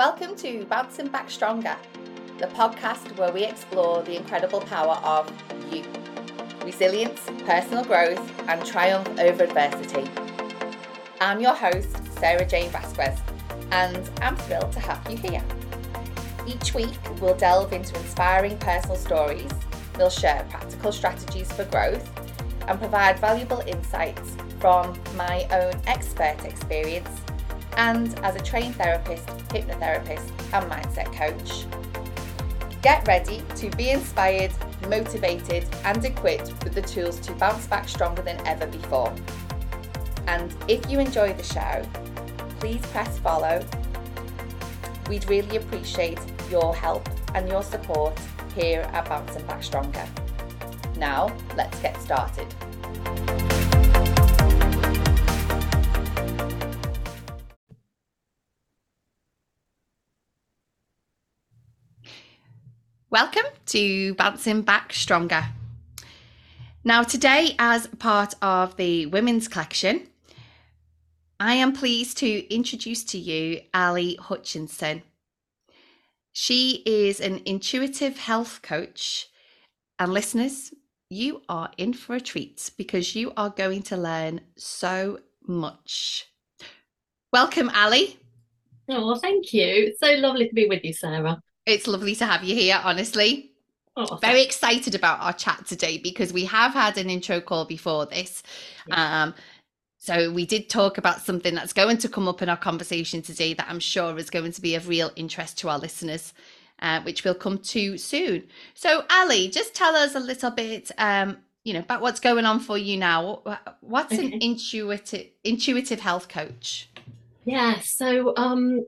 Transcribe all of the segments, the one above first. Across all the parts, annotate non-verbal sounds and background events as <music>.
Welcome to Bouncing Back Stronger, the podcast where we explore the incredible power of you resilience, personal growth, and triumph over adversity. I'm your host, Sarah Jane Vasquez, and I'm thrilled to have you here. Each week, we'll delve into inspiring personal stories, we'll share practical strategies for growth, and provide valuable insights from my own expert experience and as a trained therapist, hypnotherapist, and mindset coach. Get ready to be inspired, motivated, and equipped with the tools to bounce back stronger than ever before. And if you enjoy the show, please press follow. We'd really appreciate your help and your support here at Bouncing Back Stronger. Now, let's get started. Welcome to Bouncing Back Stronger. Now, today, as part of the Women's Collection, I am pleased to introduce to you Ali Hutchinson. She is an intuitive health coach, and listeners, you are in for a treat because you are going to learn so much. Welcome, Ali. Oh, thank you. It's so lovely to be with you, Sarah. It's lovely to have you here, honestly. Oh, Very excited about our chat today because we have had an intro call before this. Yeah. Um, so we did talk about something that's going to come up in our conversation today that I'm sure is going to be of real interest to our listeners, uh, which we'll come to soon. So Ali, just tell us a little bit, um, you know, about what's going on for you now. What's okay. an intuitive intuitive health coach? Yeah, so um,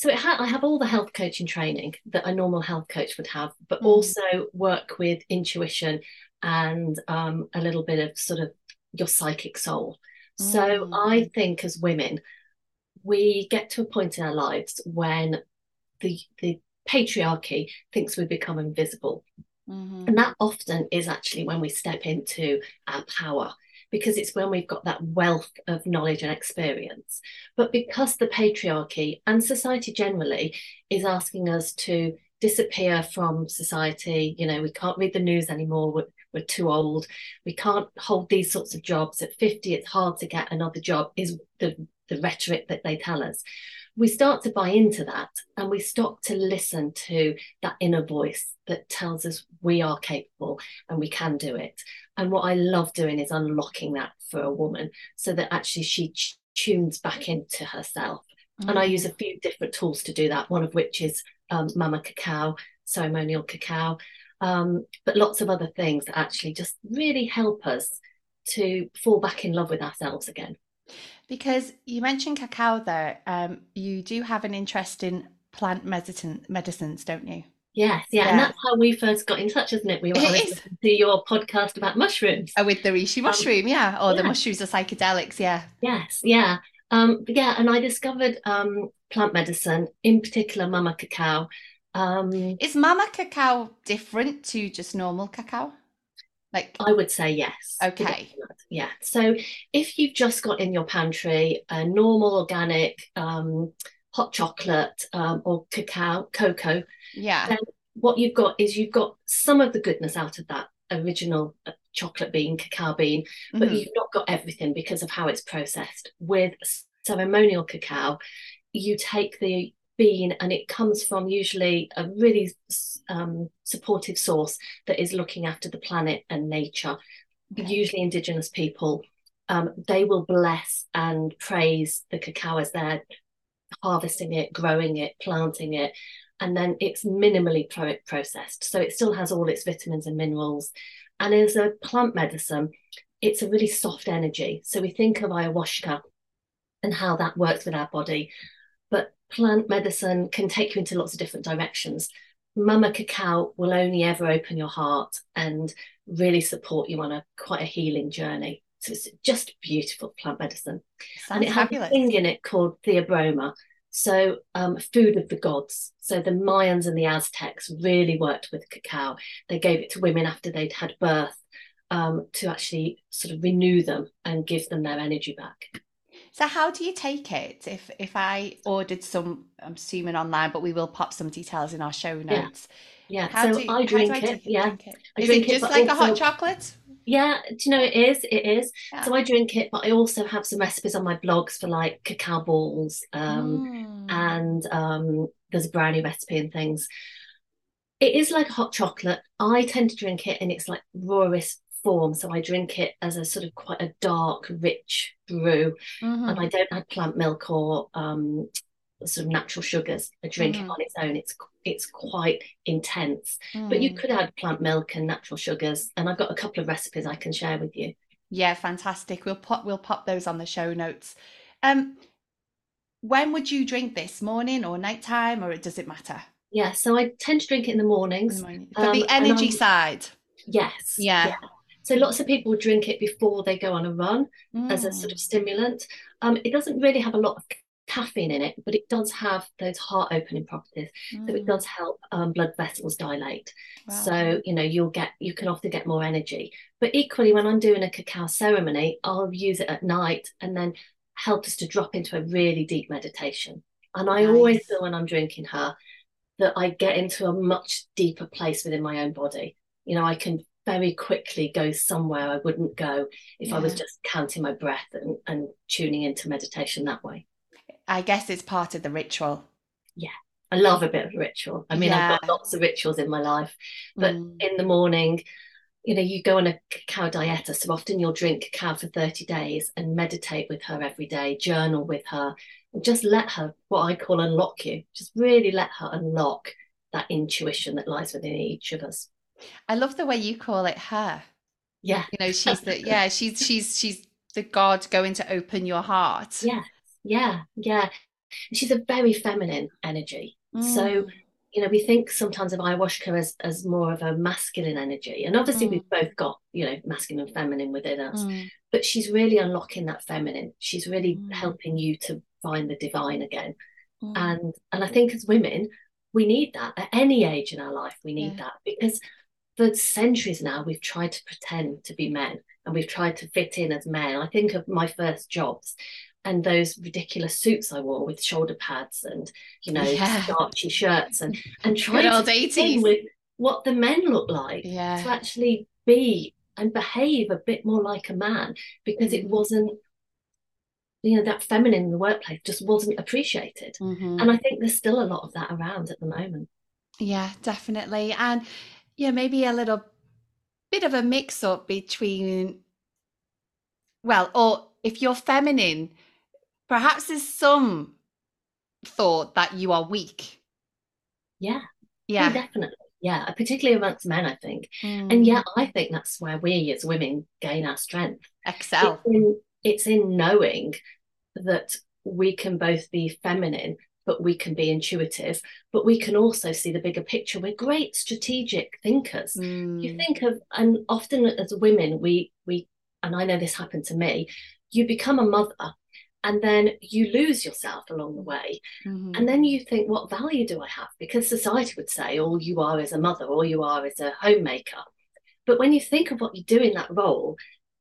so ha- I have all the health coaching training that a normal health coach would have, but mm. also work with intuition and um, a little bit of sort of your psychic soul. Mm. So I think as women, we get to a point in our lives when the the patriarchy thinks we become invisible. Mm-hmm. And that often is actually when we step into our power because it's when we've got that wealth of knowledge and experience. But because the patriarchy and society generally is asking us to disappear from society, you know, we can't read the news anymore, we're, we're too old, we can't hold these sorts of jobs. At 50, it's hard to get another job, is the, the rhetoric that they tell us we start to buy into that and we stop to listen to that inner voice that tells us we are capable and we can do it. And what I love doing is unlocking that for a woman so that actually she tunes back into herself. Mm. And I use a few different tools to do that, one of which is um, Mama Cacao, ceremonial cacao, um, but lots of other things that actually just really help us to fall back in love with ourselves again. Because you mentioned cacao there, um, you do have an interest in plant medicine medicines, don't you? Yes, yeah, yeah, and that's how we first got in touch, isn't it? We were listening to your podcast about mushrooms. Oh, with the reishi um, mushroom, um, yeah, or yeah. the mushrooms are psychedelics, yeah. Yes, yeah, um, yeah, and I discovered um, plant medicine, in particular, Mama Cacao. Um, Is Mama Cacao different to just normal cacao? Like I would say yes. Okay. Yeah. So if you've just got in your pantry a normal organic um, hot chocolate um, or cacao, cocoa, yeah. Then what you've got is you've got some of the goodness out of that original uh, chocolate bean, cacao bean, but mm-hmm. you've not got everything because of how it's processed. With ceremonial cacao, you take the bean and it comes from usually a really um, supportive source that is looking after the planet and nature. Okay. usually indigenous people um, they will bless and praise the cacao as they're harvesting it growing it planting it and then it's minimally pro- processed. So it still has all its vitamins and minerals. And as a plant medicine it's a really soft energy. So we think of ayahuasca and how that works with our body but plant medicine can take you into lots of different directions. Mama Cacao will only ever open your heart and really support you on a quite a healing journey. So it's just beautiful plant medicine. Sounds and it fabulous. has a thing in it called theobroma. So um, food of the gods. So the Mayans and the Aztecs really worked with cacao. They gave it to women after they'd had birth um, to actually sort of renew them and give them their energy back. So how do you take it? If if I ordered some, I'm assuming online, but we will pop some details in our show notes. Yeah. How so do, I drink it. it? Yeah. Drink it? I drink it, just like also, a hot chocolate? Yeah. Do you know it is? It is. Yeah. So I drink it, but I also have some recipes on my blogs for like cacao balls, um, mm. and um, there's a brownie recipe and things. It is like hot chocolate. I tend to drink it in its like rawest form. So I drink it as a sort of quite a dark, rich brew. Mm-hmm. And I don't add plant milk or um, sort of natural sugars. I drink mm-hmm. it on its own. It's it's quite intense. Mm. But you mm. could add plant milk and natural sugars. And I've got a couple of recipes I can share with you. Yeah, fantastic. We'll pop we'll pop those on the show notes. Um when would you drink this? Morning or nighttime or does it matter? Yeah, so I tend to drink it in the mornings. In the morning. For um, the energy side. Yes. Yeah. yeah. So lots of people drink it before they go on a run mm. as a sort of mm. stimulant. Um, it doesn't really have a lot of caffeine in it, but it does have those heart opening properties. Mm. So it mm. does help um, blood vessels dilate. Wow. So, you know, you'll get, you can often get more energy. But equally, when I'm doing a cacao ceremony, I'll use it at night and then help us to drop into a really deep meditation. And I nice. always feel when I'm drinking her that I get into a much deeper place within my own body. You know, I can very quickly go somewhere I wouldn't go if yeah. I was just counting my breath and, and tuning into meditation that way. I guess it's part of the ritual. Yeah. I love a bit of ritual. I mean, yeah. I've got lots of rituals in my life, but mm. in the morning, you know, you go on a cacao dieta, so often you'll drink cacao for 30 days and meditate with her every day, journal with her, and just let her, what I call unlock you, just really let her unlock that intuition that lies within each of us. I love the way you call it her. Yeah. You know, she's the <laughs> yeah, she's she's she's the God going to open your heart. Yeah. Yeah. Yeah. She's a very feminine energy. Mm. So, you know, we think sometimes of ayahuasca as as more of a masculine energy. And obviously mm. we've both got, you know, masculine and feminine within us. Mm. But she's really unlocking that feminine. She's really mm. helping you to find the divine again. Mm. And and I think as women, we need that at any age in our life. We need yeah. that because for centuries now we've tried to pretend to be men and we've tried to fit in as men. I think of my first jobs and those ridiculous suits I wore with shoulder pads and you know yeah. starchy shirts and and trying to fit in with what the men look like yeah. to actually be and behave a bit more like a man because it mm. wasn't you know that feminine in the workplace just wasn't appreciated mm-hmm. and i think there's still a lot of that around at the moment yeah definitely and yeah, maybe a little bit of a mix up between, well, or if you're feminine, perhaps there's some thought that you are weak. Yeah. Yeah. definitely. Yeah. Particularly amongst men, I think. Mm. And yeah, I think that's where we as women gain our strength. Excel. It's in, it's in knowing that we can both be feminine but we can be intuitive, but we can also see the bigger picture. We're great strategic thinkers. Mm. You think of, and often as women, we we, and I know this happened to me. You become a mother, and then you lose yourself along the way, mm-hmm. and then you think, what value do I have? Because society would say, all you are is a mother, all you are is a homemaker. But when you think of what you do in that role,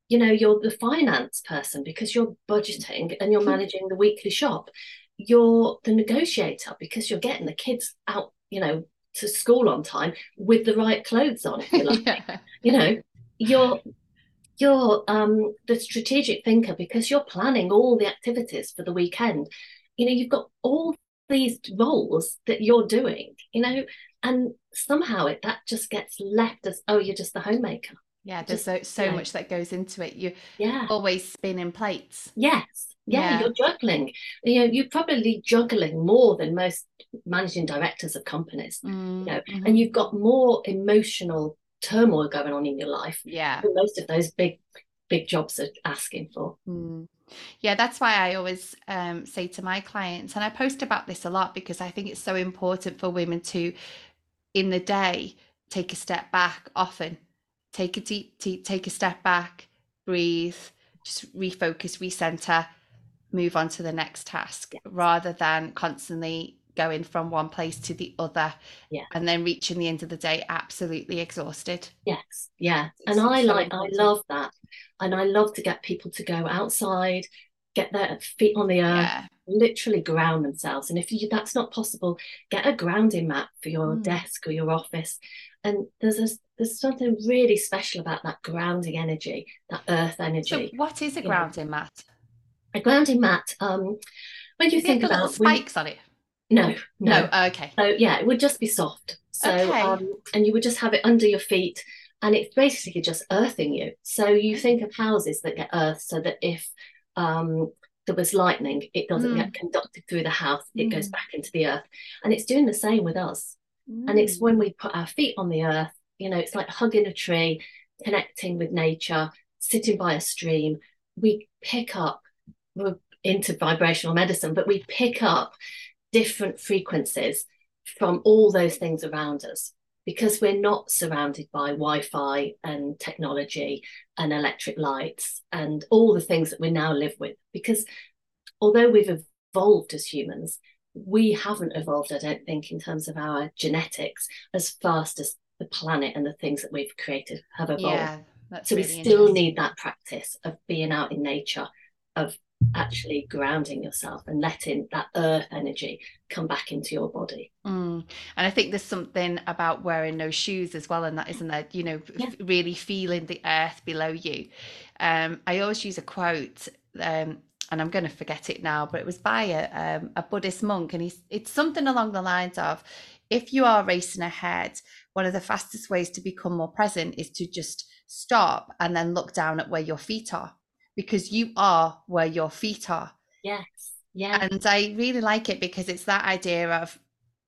you know you're the finance person because you're budgeting and you're <laughs> managing the weekly shop you're the negotiator because you're getting the kids out, you know, to school on time with the right clothes on, if you like. <laughs> yeah. You know, you're you're um, the strategic thinker because you're planning all the activities for the weekend. You know, you've got all these roles that you're doing, you know, and somehow it that just gets left as oh, you're just the homemaker. Yeah, there's just, so so much that goes into it. You yeah always spinning plates. Yes, yeah, yeah, you're juggling. You know, you're probably juggling more than most managing directors of companies. Mm, you know, mm-hmm. and you've got more emotional turmoil going on in your life. Yeah, most of those big, big jobs are asking for. Mm. Yeah, that's why I always um, say to my clients, and I post about this a lot because I think it's so important for women to, in the day, take a step back. Often, take a deep, deep take a step back, breathe, just refocus, recenter move on to the next task rather than constantly going from one place to the other yeah. and then reaching the end of the day absolutely exhausted yes yeah it's and i so like important. i love that and i love to get people to go outside get their feet on the earth, yeah. literally ground themselves. And if you, that's not possible, get a grounding mat for your mm. desk or your office. And there's a, there's something really special about that grounding energy, that earth energy. So what is a grounding mat? A grounding mat. Um, when you think about spikes on it. No, no, no. Okay. So yeah, it would just be soft. So okay. um, and you would just have it under your feet, and it's basically just earthing you. So you mm. think of houses that get earthed, so that if um, there was lightning, it doesn't mm. get conducted through the house; it mm. goes back into the earth, and it's doing the same with us. And it's mm. when we put our feet on the earth, you know, it's like hugging a tree, connecting with nature, sitting by a stream. We pick up. We're into vibrational medicine, but we pick up different frequencies from all those things around us because we're not surrounded by Wi-Fi and technology and electric lights and all the things that we now live with. Because although we've evolved as humans, we haven't evolved, I don't think, in terms of our genetics as fast as the planet and the things that we've created have evolved. Yeah, so really we still need that practice of being out in nature, of actually grounding yourself and letting that earth energy come back into your body. Mm. And I think there's something about wearing no shoes as well, and that isn't there, you know, yeah. really feeling the earth below you. Um, I always use a quote, um, and I'm going to forget it now, but it was by a, um, a Buddhist monk, and he's it's something along the lines of, if you are racing ahead, one of the fastest ways to become more present is to just stop and then look down at where your feet are because you are where your feet are. Yes. Yeah. And I really like it because it's that idea of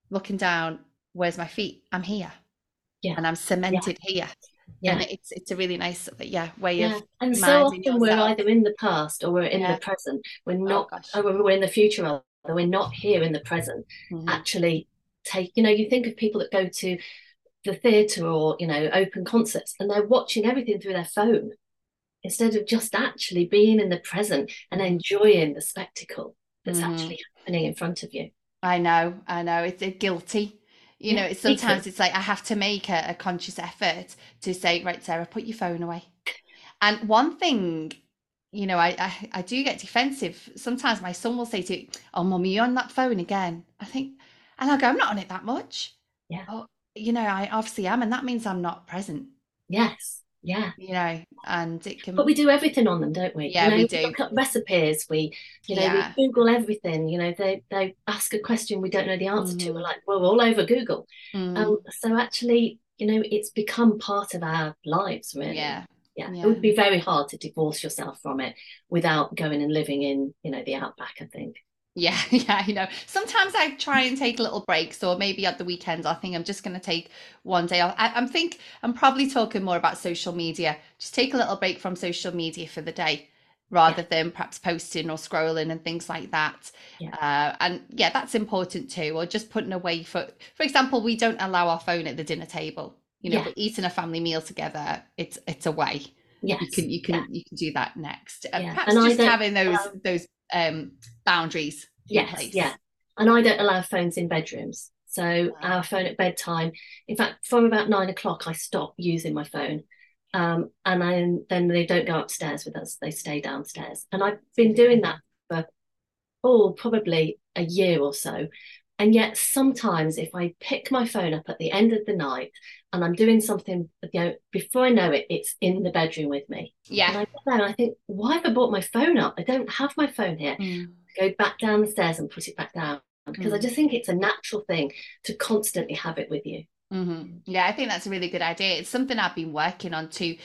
looking down, where's my feet? I'm here. Yeah. And I'm cemented yeah. here. Yeah. And it's it's a really nice yeah way yeah. of and so often yourself. we're either in the past or we're in yeah. the present. We're oh, not oh, or we're in the future or we're not here in the present. Mm-hmm. Actually take you know, you think of people that go to the theatre or you know open concerts and they're watching everything through their phone instead of just actually being in the present and enjoying the spectacle that's mm. actually happening in front of you. I know, I know. It's a guilty. You yeah, know, it's sometimes it's like I have to make a, a conscious effort to say, right, Sarah, put your phone away. And one thing, you know, I, I, I do get defensive. Sometimes my son will say to, "Oh, mummy, you're on that phone again." I think, and I'll go, "I'm not on it that much." Yeah. But, you know, I obviously am, and that means I'm not present. Yes yeah you know and it can but we do everything on them don't we yeah you know, we do look up recipes we you know yeah. we google everything you know they they ask a question we don't know the answer mm. to we're mm-hmm. like well we're all over google mm. um so actually you know it's become part of our lives really yeah yeah. yeah. it would be very hard to divorce yourself from it without going and living in you know the outback i think yeah, <laughs> yeah, I know. Sometimes I try and take a little breaks, or maybe at the weekends, I think I'm just going to take one day off. I, am think I'm probably talking more about social media. Just take a little break from social media for the day, rather yeah. than perhaps posting or scrolling and things like that. Yeah. Uh, and yeah, that's important too. Or just putting away for, for example, we don't allow our phone at the dinner table. You know, yeah. eating a family meal together. It's it's away. Yes. You can you can you can do that next. Yeah. Perhaps and just having those um, those um, boundaries. Yes, yeah. And I don't allow phones in bedrooms. So our phone at bedtime. In fact, from about nine o'clock, I stop using my phone. Um, and then then they don't go upstairs with us; they stay downstairs. And I've been doing that for oh, probably a year or so. And yet, sometimes if I pick my phone up at the end of the night and I'm doing something, you know, before I know it, it's in the bedroom with me. Yeah. And I get there and I think, why have I brought my phone up? I don't have my phone here. Mm. Go back down the stairs and put it back down because mm. I just think it's a natural thing to constantly have it with you. Mm-hmm. Yeah, I think that's a really good idea. It's something I've been working on too.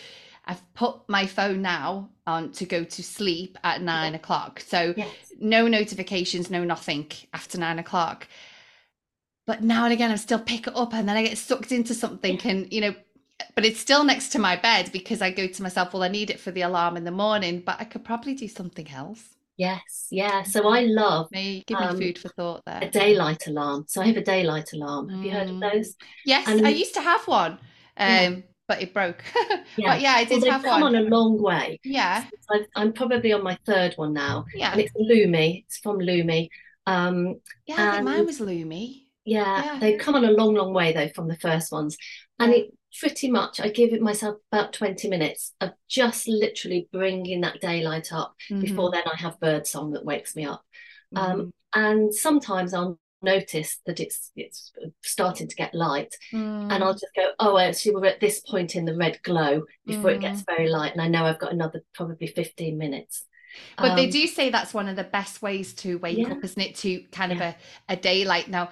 I've put my phone now on to go to sleep at nine yeah. o'clock. So yes. no notifications, no nothing after nine o'clock. But now and again, I still pick it up and then I get sucked into something yeah. and, you know, but it's still next to my bed because I go to myself, well, I need it for the alarm in the morning, but I could probably do something else. Yes, yeah. So I love me give me um, food for thought there. A daylight alarm. So I have a daylight alarm. Have mm. you heard of mm. those? Yes, and, I used to have one. Um, yeah but it broke. <laughs> yeah. But yeah, I did well, have come one. on a long way. Yeah. i am probably on my third one now. Yeah. And it's Lumie. It's from Lumie. Um, yeah, I think mine was Lumie. Yeah, yeah, they've come on a long, long way though from the first ones. And it pretty much I give it myself about 20 minutes of just literally bringing that daylight up. Mm-hmm. Before then, I have bird song that wakes me up. Um, mm-hmm. Um, and sometimes I'll notice that it's it's starting to get light mm. and I'll just go oh actually we're at this point in the red glow before mm. it gets mm. very light and I know I've got another probably 15 minutes but um, they do say that's one of the best ways to wake yeah. up isn't it to kind yeah. of a, a daylight now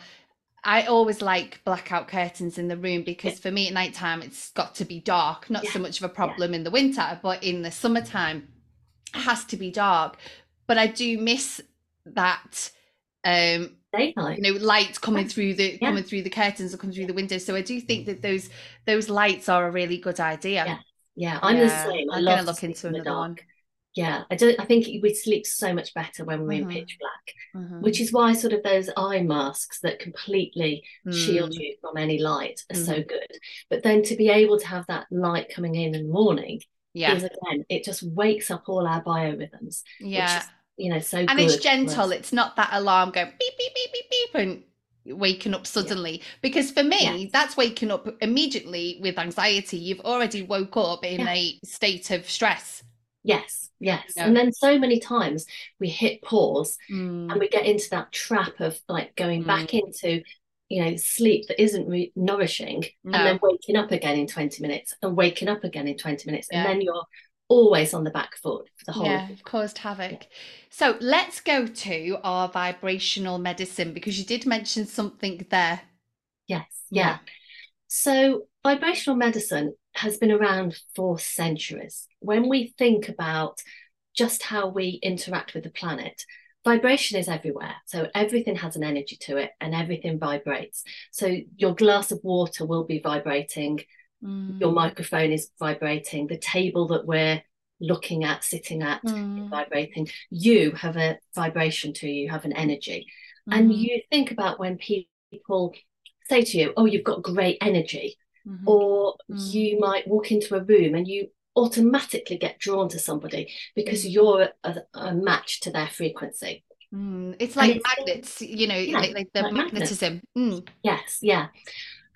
I always like blackout curtains in the room because yeah. for me at nighttime it's got to be dark. Not yeah. so much of a problem yeah. in the winter, but in the summertime it has to be dark. But I do miss that um Daylight. you know light coming through the coming through the curtains or coming through the windows. So I do think that those those lights are a really good idea. Yeah, yeah. I'm the same. I am gonna look into the dark. one yeah i don't i think we sleep so much better when we're mm-hmm. in pitch black mm-hmm. which is why sort of those eye masks that completely mm. shield you from any light are so mm-hmm. good but then to be able to have that light coming in in the morning yeah is again it just wakes up all our biorhythms yeah you know so and it's gentle it's not that alarm going beep beep beep beep beep and waking up suddenly yeah. because for me yeah. that's waking up immediately with anxiety you've already woke up in yeah. a state of stress Yes, yes. And then so many times we hit pause mm. and we get into that trap of like going mm. back into, you know, sleep that isn't re- nourishing no. and then waking up again in 20 minutes and waking up again in 20 minutes. And then you're always on the back foot for the whole yeah caused havoc so let's go to our vibrational medicine because you did mention something there yes yeah, yeah. so vibrational medicine has been around for centuries. When we think about just how we interact with the planet, vibration is everywhere. So everything has an energy to it and everything vibrates. So your glass of water will be vibrating, mm. your microphone is vibrating, the table that we're looking at, sitting at, mm. vibrating. You have a vibration to you, you have an energy. Mm. And you think about when people say to you, Oh, you've got great energy mm-hmm. or mm-hmm. you might walk into a room and you automatically get drawn to somebody because mm. you're a, a, match to their frequency. Mm. It's like it's, magnets, you know, yeah, like, like, the like magnetism. Mm. Yes, yeah.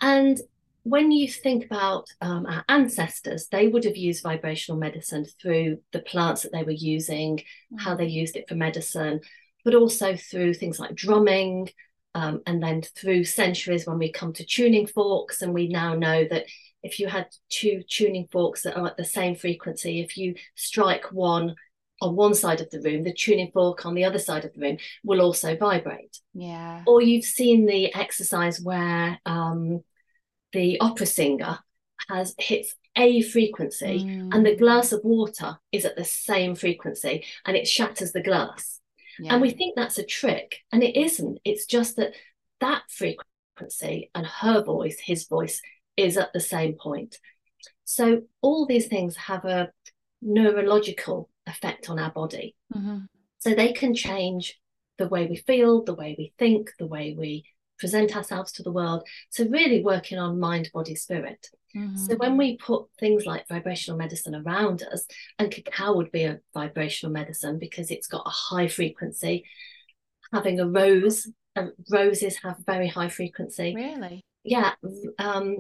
And when you think about um, our ancestors, they would have used vibrational medicine through the plants that they were using, how mm. they used it for medicine, but also through things like drumming, um, and then through centuries, when we come to tuning forks, and we now know that if you had two tuning forks that are at the same frequency, if you strike one on one side of the room, the tuning fork on the other side of the room will also vibrate. Yeah. Or you've seen the exercise where um, the opera singer has hits a frequency mm. and the glass of water is at the same frequency and it shatters the glass. Yeah. And we think that's a trick, and it isn't. It's just that that frequency and her voice, his voice, is at the same point. So all these things have a neurological effect on our body. Mm-hmm. So they can change the way we feel, the way we think, the way we present ourselves to the world. So really working on mind, body, spirit. Mm-hmm. So when we put things like vibrational medicine around us, and cacao would be a vibrational medicine because it's got a high frequency. Having a rose, roses have very high frequency. Really? Yeah. Um,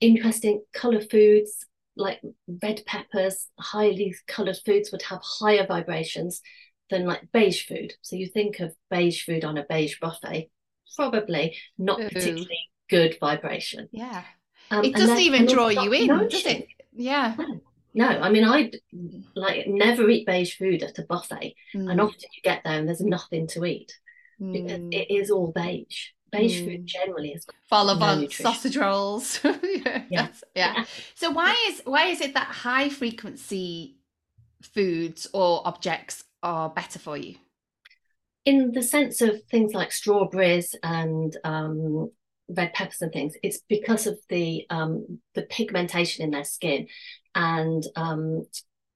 interesting color foods like red peppers, highly colored foods would have higher vibrations than like beige food. So you think of beige food on a beige buffet, probably not Ooh. particularly good vibration. Yeah. Um, it doesn't even draw you in, does it? Yeah. No. I mean, I like never eat beige food at a buffet, mm. and often you get there and there's nothing to eat mm. because it is all beige. Beige mm. food generally is full of no sausage rolls. <laughs> yeah. yeah. yeah. So why is why is it that high frequency foods or objects are better for you? In the sense of things like strawberries and um, red peppers and things, it's because of the um, the pigmentation in their skin and um,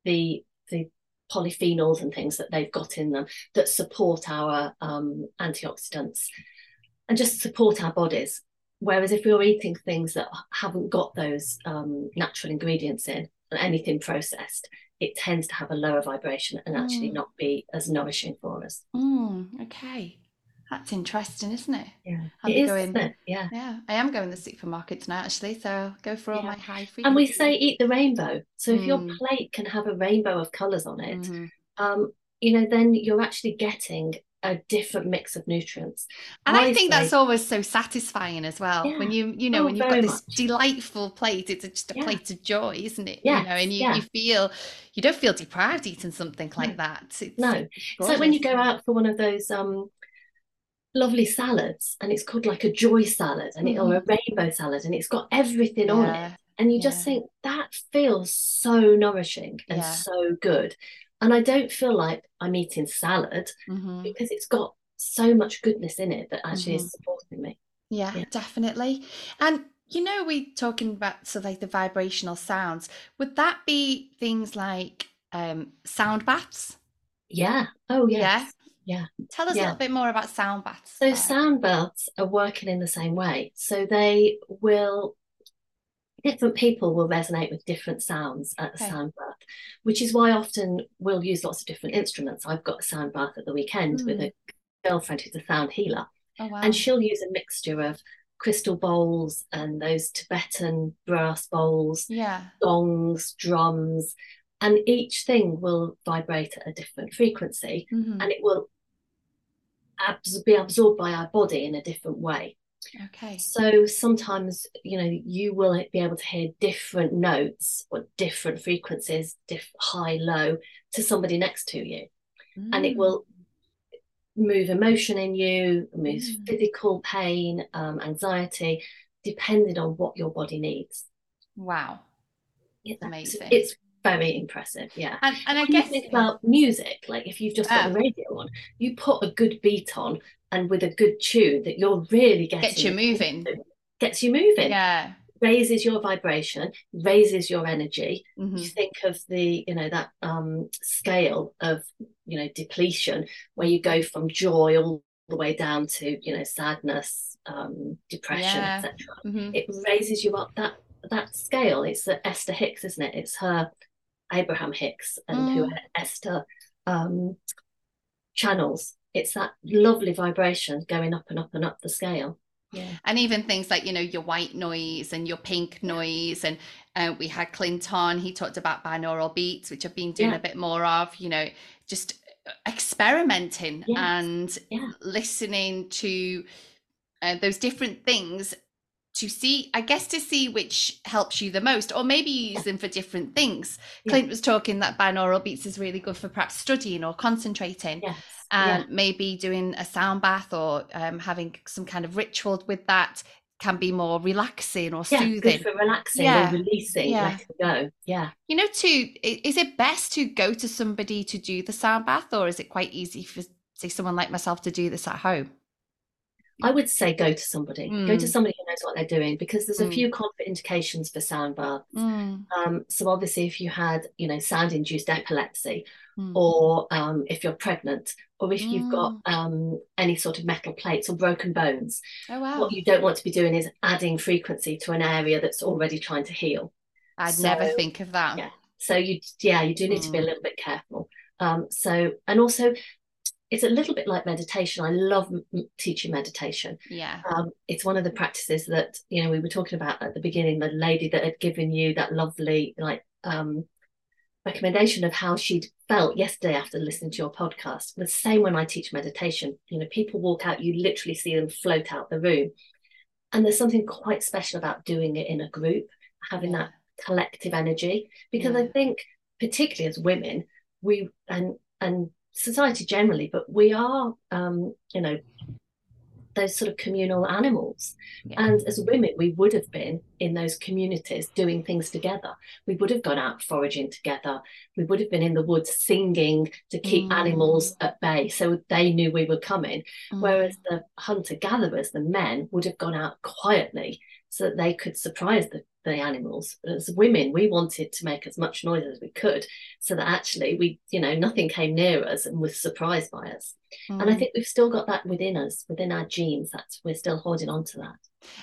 the the polyphenols and things that they've got in them that support our um, antioxidants and just support our bodies. Whereas if we are eating things that haven't got those um, natural ingredients in, and anything processed, it tends to have a lower vibration and actually mm. not be as nourishing for us. Mm, okay. That's interesting, isn't it? Yeah, I'll it is, going- isn't it? Yeah. Yeah, I am going to the supermarket tonight actually, so I'll go for all Yeah. my high frequency. And we say eat the rainbow. So if your Mm. plate can have a rainbow of colours on it, Mhm. um, you know, then you're actually getting a different mix of nutrients. And I, I think say- that's always so satisfying as well. When you, you know, Oh, when you've got this much. delightful plate, it's just a Yeah. plate of joy, isn't it? Yes, You know, and you, yeah. you feel you don't feel deprived eating something like No. that. It's, No, it's like when you go out for one of those um lovely salads and it's called like a joy salad and it, or a rainbow salad and it's got everything on it. And you just think that feels so nourishing and Yeah. so good. And I don't feel like I'm eating salad mhm. because it's got so much goodness in it that actually Mhm. is supporting me. Yeah, Yeah. definitely. And you know, we talking about so like the vibrational sounds. Would that be things like um sound baths? Yeah. Oh yes. Yeah. Tell us a little bit more about sound baths. So sound baths are working in the same way. So they will different people will resonate with different sounds at a Okay. sound bath, which is why often we'll use lots of different instruments. I've got a sound bath at the weekend with a girlfriend who's a sound healer, Oh wow. and she'll use a mixture of crystal bowls and those Tibetan brass bowls, yeah. gongs, drums, and each thing will vibrate at a different frequency Mhm. and it will abs- be absorbed by our body in a different way. Okay. So sometimes, you know, you will be able to hear different notes or different frequencies, diff- high, low, to somebody next to you, and it Mm. will move emotion in you, move Mm. physical pain, um, anxiety, depending on what your body needs. Wow. Yeah, it's- Amazing. It's very impressive. Yeah. And and I when guess think about music, like if you've just got Ah. the radio on, you put a good beat on and with a good tune that you're really getting Gets you moving. <laughs> gets you moving, yeah. raises your vibration, raises your energy. Mhm. You think of the, you know, that um scale of, you know, depletion where you go from joy all the way down to, you know, sadness, um, depression, Yeah. etc. Mhm. It raises you up that that scale. It's the Esther Hicks, isn't it? It's her Abraham Hicks and who Mm. Esther um, channels. It's that lovely vibration going up and up and up the scale. Yeah. And even things like, you know, your white noise and your pink noise. And uh, we had Clinton, he talked about binaural beats, which I've been doing Yeah. a bit more of, you know, just uh, experimenting Yes. and Yeah. listening to uh, those different things to see, I guess, to see which helps you the most, or maybe you use them for different things. Yeah. Clint was talking that binaural beats is really good for perhaps studying or concentrating Yes. and maybe doing a sound bath or um, having some kind of ritual with that can be more relaxing or yeah. soothing. Good for relaxing Yeah. or releasing, Yeah. letting go. Yeah. You know, too, i- is it best to go to somebody to do the sound bath, or is it quite easy for, say, someone like myself to do this at home? I would say go to somebody. Go to Mm. somebody who knows what they're doing because there's a Mm. few contraindications for sound baths. Mm, Um, so obviously, if you had, you know, sound-induced epilepsy, mm, or um, if you're pregnant, or if you've got Mm. um, any sort of metal plates or broken bones, Oh, wow. what you don't want to be doing is adding frequency to an area that's already trying to heal. I'd never think of that. yeah. So you, yeah, you do need to be a Mm. little bit careful. Um, so, and also, it's a little bit like meditation. I love m- teaching meditation. Yeah. Um, it's one of the practices that you know we were talking about at the beginning. The lady that had given you that lovely like um, recommendation of how she'd felt yesterday after listening to your podcast. The same when I teach meditation. You know, people walk out, you literally see them float out the room, and there's something quite special about doing it in a group, having that collective energy. Because I think, particularly as women, we and and society generally, but we are, um, you know, those sort of communal animals. Yeah. And as women, we would have been in those communities doing things together. We would have gone out foraging together. We would have been in the woods singing to keep Mm. animals at bay so they knew we were coming. Mm. Whereas the hunter gatherers, the men, would have gone out quietly so that they could surprise the, the animals. As women, we wanted to make as much noise as we could so that actually we, you know, nothing came near us and was surprised by us. And I Mm. think we've still got that within us, within our genes. that we're still holding on to that.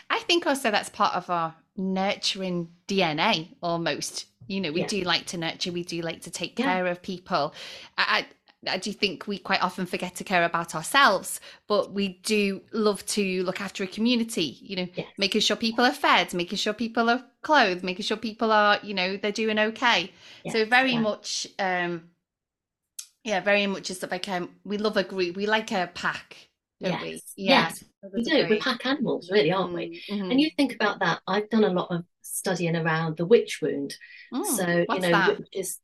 I think also that's part of our nurturing DNA almost. You know, we Yeah. do like to nurture, we do like to take Yeah. care of people. I, I, I do think we quite often forget to care about ourselves, but we do love to look after a community, you know, Yes. making sure people are fed, making sure people are clothed, making sure people are, you know, they're doing okay. so very yeah. much um yeah, very much is that like um we love a group, we like a pack, don't we? Yes, Yeah. yes, We do. We're pack animals, really, aren't we? Mm, mhm. And you think about that. I've done a lot of studying around the witch wound. Mm, So, you know, that? witches.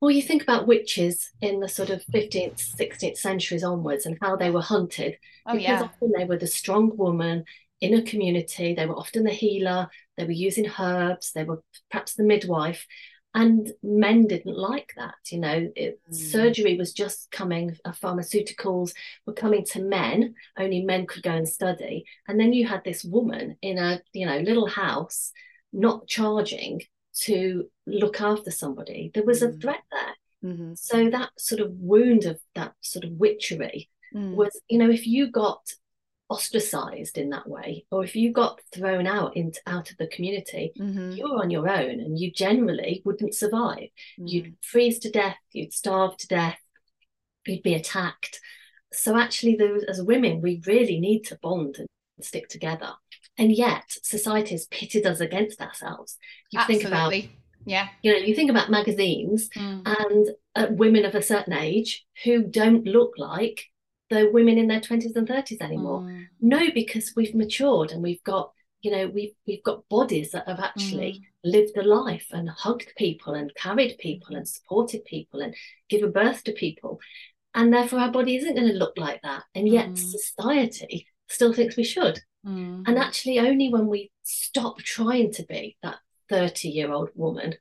Well, you think about witches in the sort of 15th, 16th centuries onwards and how they were hunted. Oh because yeah. often they were the strong woman in a community. They were often the healer. They were using herbs. They were perhaps the midwife. And men didn't like that. You know, it, Mm. surgery was just coming, uh, pharmaceuticals were coming to men. Only men could go and study. And then you had this woman in a, you know, little house, not charging to look after somebody. There was a Mm. threat there. Mhm, So that sort of wound of that sort of witchery mm, was you know if you got ostracized in that way or if you got thrown out into out of the community mhm, you were on your own and you generally wouldn't survive mm. you'd freeze to death you'd starve to death you'd be attacked so actually there, as women we really need to bond and stick together and yet society has pitted us against ourselves you think about Absolutely. Yeah. you know you think about magazines Mm, and uh, women of a certain age who don't look like the women in their 20s and 30s anymore. Mm, no because we've matured and we've got you know we've we've got bodies that have actually mm, lived a life and hugged people and carried people and supported people and given birth to people. And therefore our body isn't going to look like that. And yet Mm. society still thinks we should. Mm, and actually only when we stop trying to be that 30 year old woman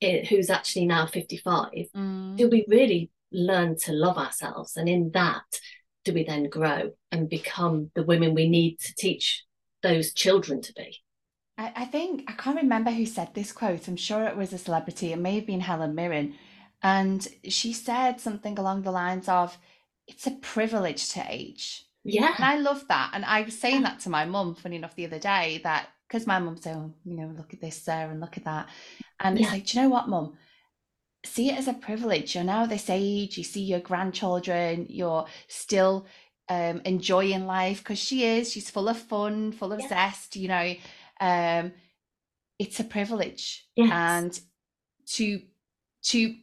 eh, who's actually now 55 mm. do we really learn to love ourselves. And in that do we then grow and become the women we need to teach those children to be I, I think I can't remember who said this quote. I'm sure it was a celebrity. It may have been Helen Mirren. And she said something along the lines of, it's a privilege to age. yeah And I love that. And I was saying that to my mum, funny enough, the other day, that because my mum said, oh, you know, look at this, Sarah, and look at that. And Yeah. it's like, do you know what, mum? See it as a privilege. You're now this age, you see your grandchildren, you're still um, enjoying life because she is. She's full of fun, full of Yeah. zest, you know. Um, it's a privilege. Yes. And to, to,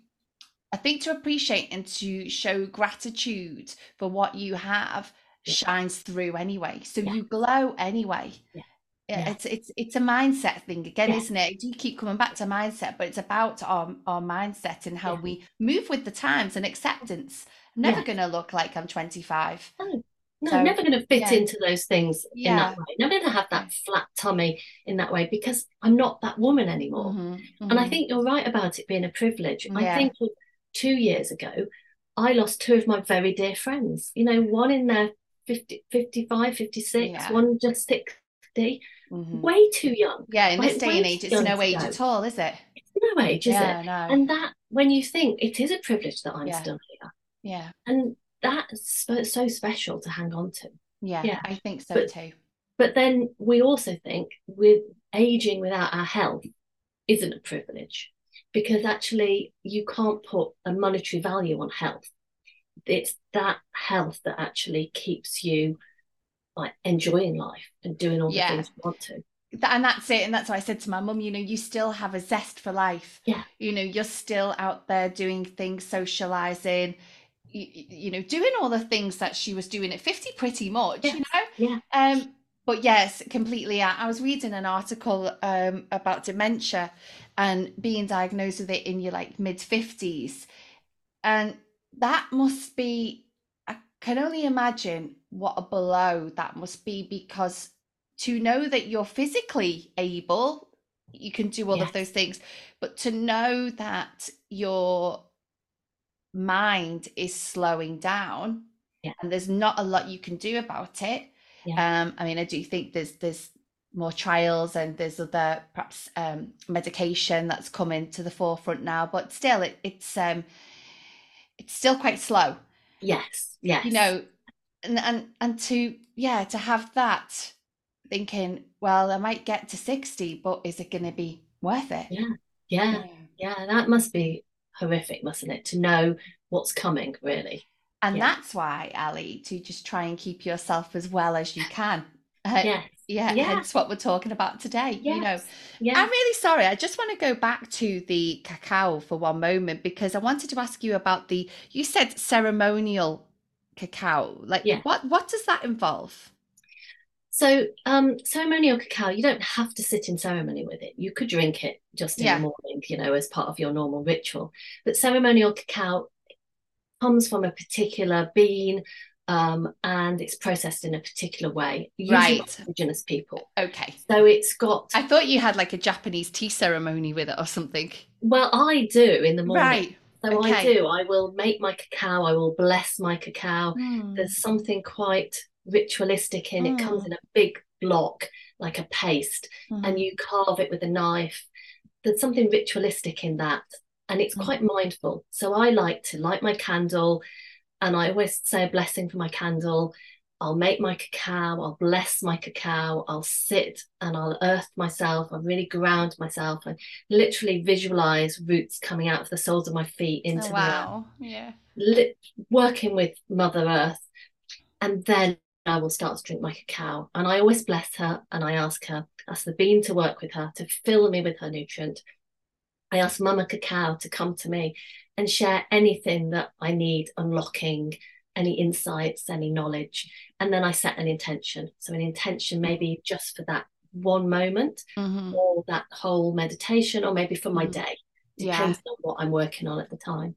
I think to appreciate and to show gratitude for what you have Yeah. shines through anyway. So Yeah. you glow anyway. Yeah. Yeah. It's it's it's a mindset thing again, Yeah. isn't it? Do You keep coming back to mindset, but it's about our our mindset and how Yeah. we move with the times and acceptance. I'm never Yeah. gonna look like I'm 25. no So, I'm never going to fit into those things in that way never going to have that flat tummy in that way because i'm not that woman anymore Mhm, and i mhm. think you're right about it being a privilege i think two years ago i lost two of my very dear friends you know one in their 50, 55 56 Yeah. one just 60 Mhm. way too young Yeah, in this like, day and age, it's no age at all, is it? It's no age is yeah, it no. and that when you think it is a privilege that i'm Yeah. still here yeah, and that's so, so special to hang on to yeah, Yeah. I think so But- too. but then we also think with aging without our health isn't a privilege because actually you can't put a monetary value on health it's that health that actually keeps you like enjoying life and doing all the Yeah. things you want to. And that's it and that's why i said to my mum you know you still have a zest for life. Yeah. you know you're still out there doing things socializing you, you know doing all the things that she was doing at 50 pretty much you know? Yeah. Um but yes completely i I was reading an article um about dementia and being diagnosed with it in your like mid 50s and that must be can only imagine what a blow that must be because to know that you're physically able you can do all Yes. of those things but to know that your mind is slowing down Yeah. and there's not a lot you can do about it um i mean i do think there's there's more trials and there's other perhaps um medication that's coming to the forefront now but still it, it's um it's still quite slow yes yes you know and and and to yeah to have that thinking well i might get to 60 but is it going to be worth it Yeah. yeah yeah that must be horrific mustn't it to know what's coming really. And Yeah. that's why, Ali, to just try and keep yourself as well as you can. Uh, Yes. Yeah, Yeah. hence what we're talking about today. You know, Yes. Yeah. I'm really sorry. I just want to go back to the cacao for one moment because I wanted to ask you about the you said ceremonial cacao. Like Yeah. what what does that involve? So, um, ceremonial cacao, you don't have to sit in ceremony with it. You could drink it just in the morning, you know, as part of your normal ritual. But ceremonial cacao comes from a particular bean, um, and it's processed in a particular way, Right. indigenous people. Okay. So it's got, I thought you had like a Japanese tea ceremony with it or something. well, I do in the morning. Right. So I do. I will make my cacao. I will bless my cacao. Hmm. There's something quite ritualistic in it. comes Mm. in a big block, like a paste, Mhm. and you carve it with a knife. There's something ritualistic in that, and it's Mm. quite mindful. So I like to light my candle, and I always say a blessing for my candle. I'll make my cacao, I'll bless my cacao, I'll sit and I'll earth myself, I'll really ground myself and literally visualize roots coming out of the soles of my feet oh, into Oh, the earth wow. Yeah. working with Mother Earth, and then I will start to drink my cacao. And I always bless her and I ask her, ask the bean to work with her, to fill me with her nutrient. I ask Mama Cacao to come to me and share anything that I need unlocking, any insights, any knowledge. And then I set an intention. So, an intention maybe just for that one moment Mhm. or that whole meditation, or maybe for my Mhm. day. Yeah. Depends on what I'm working on at the time.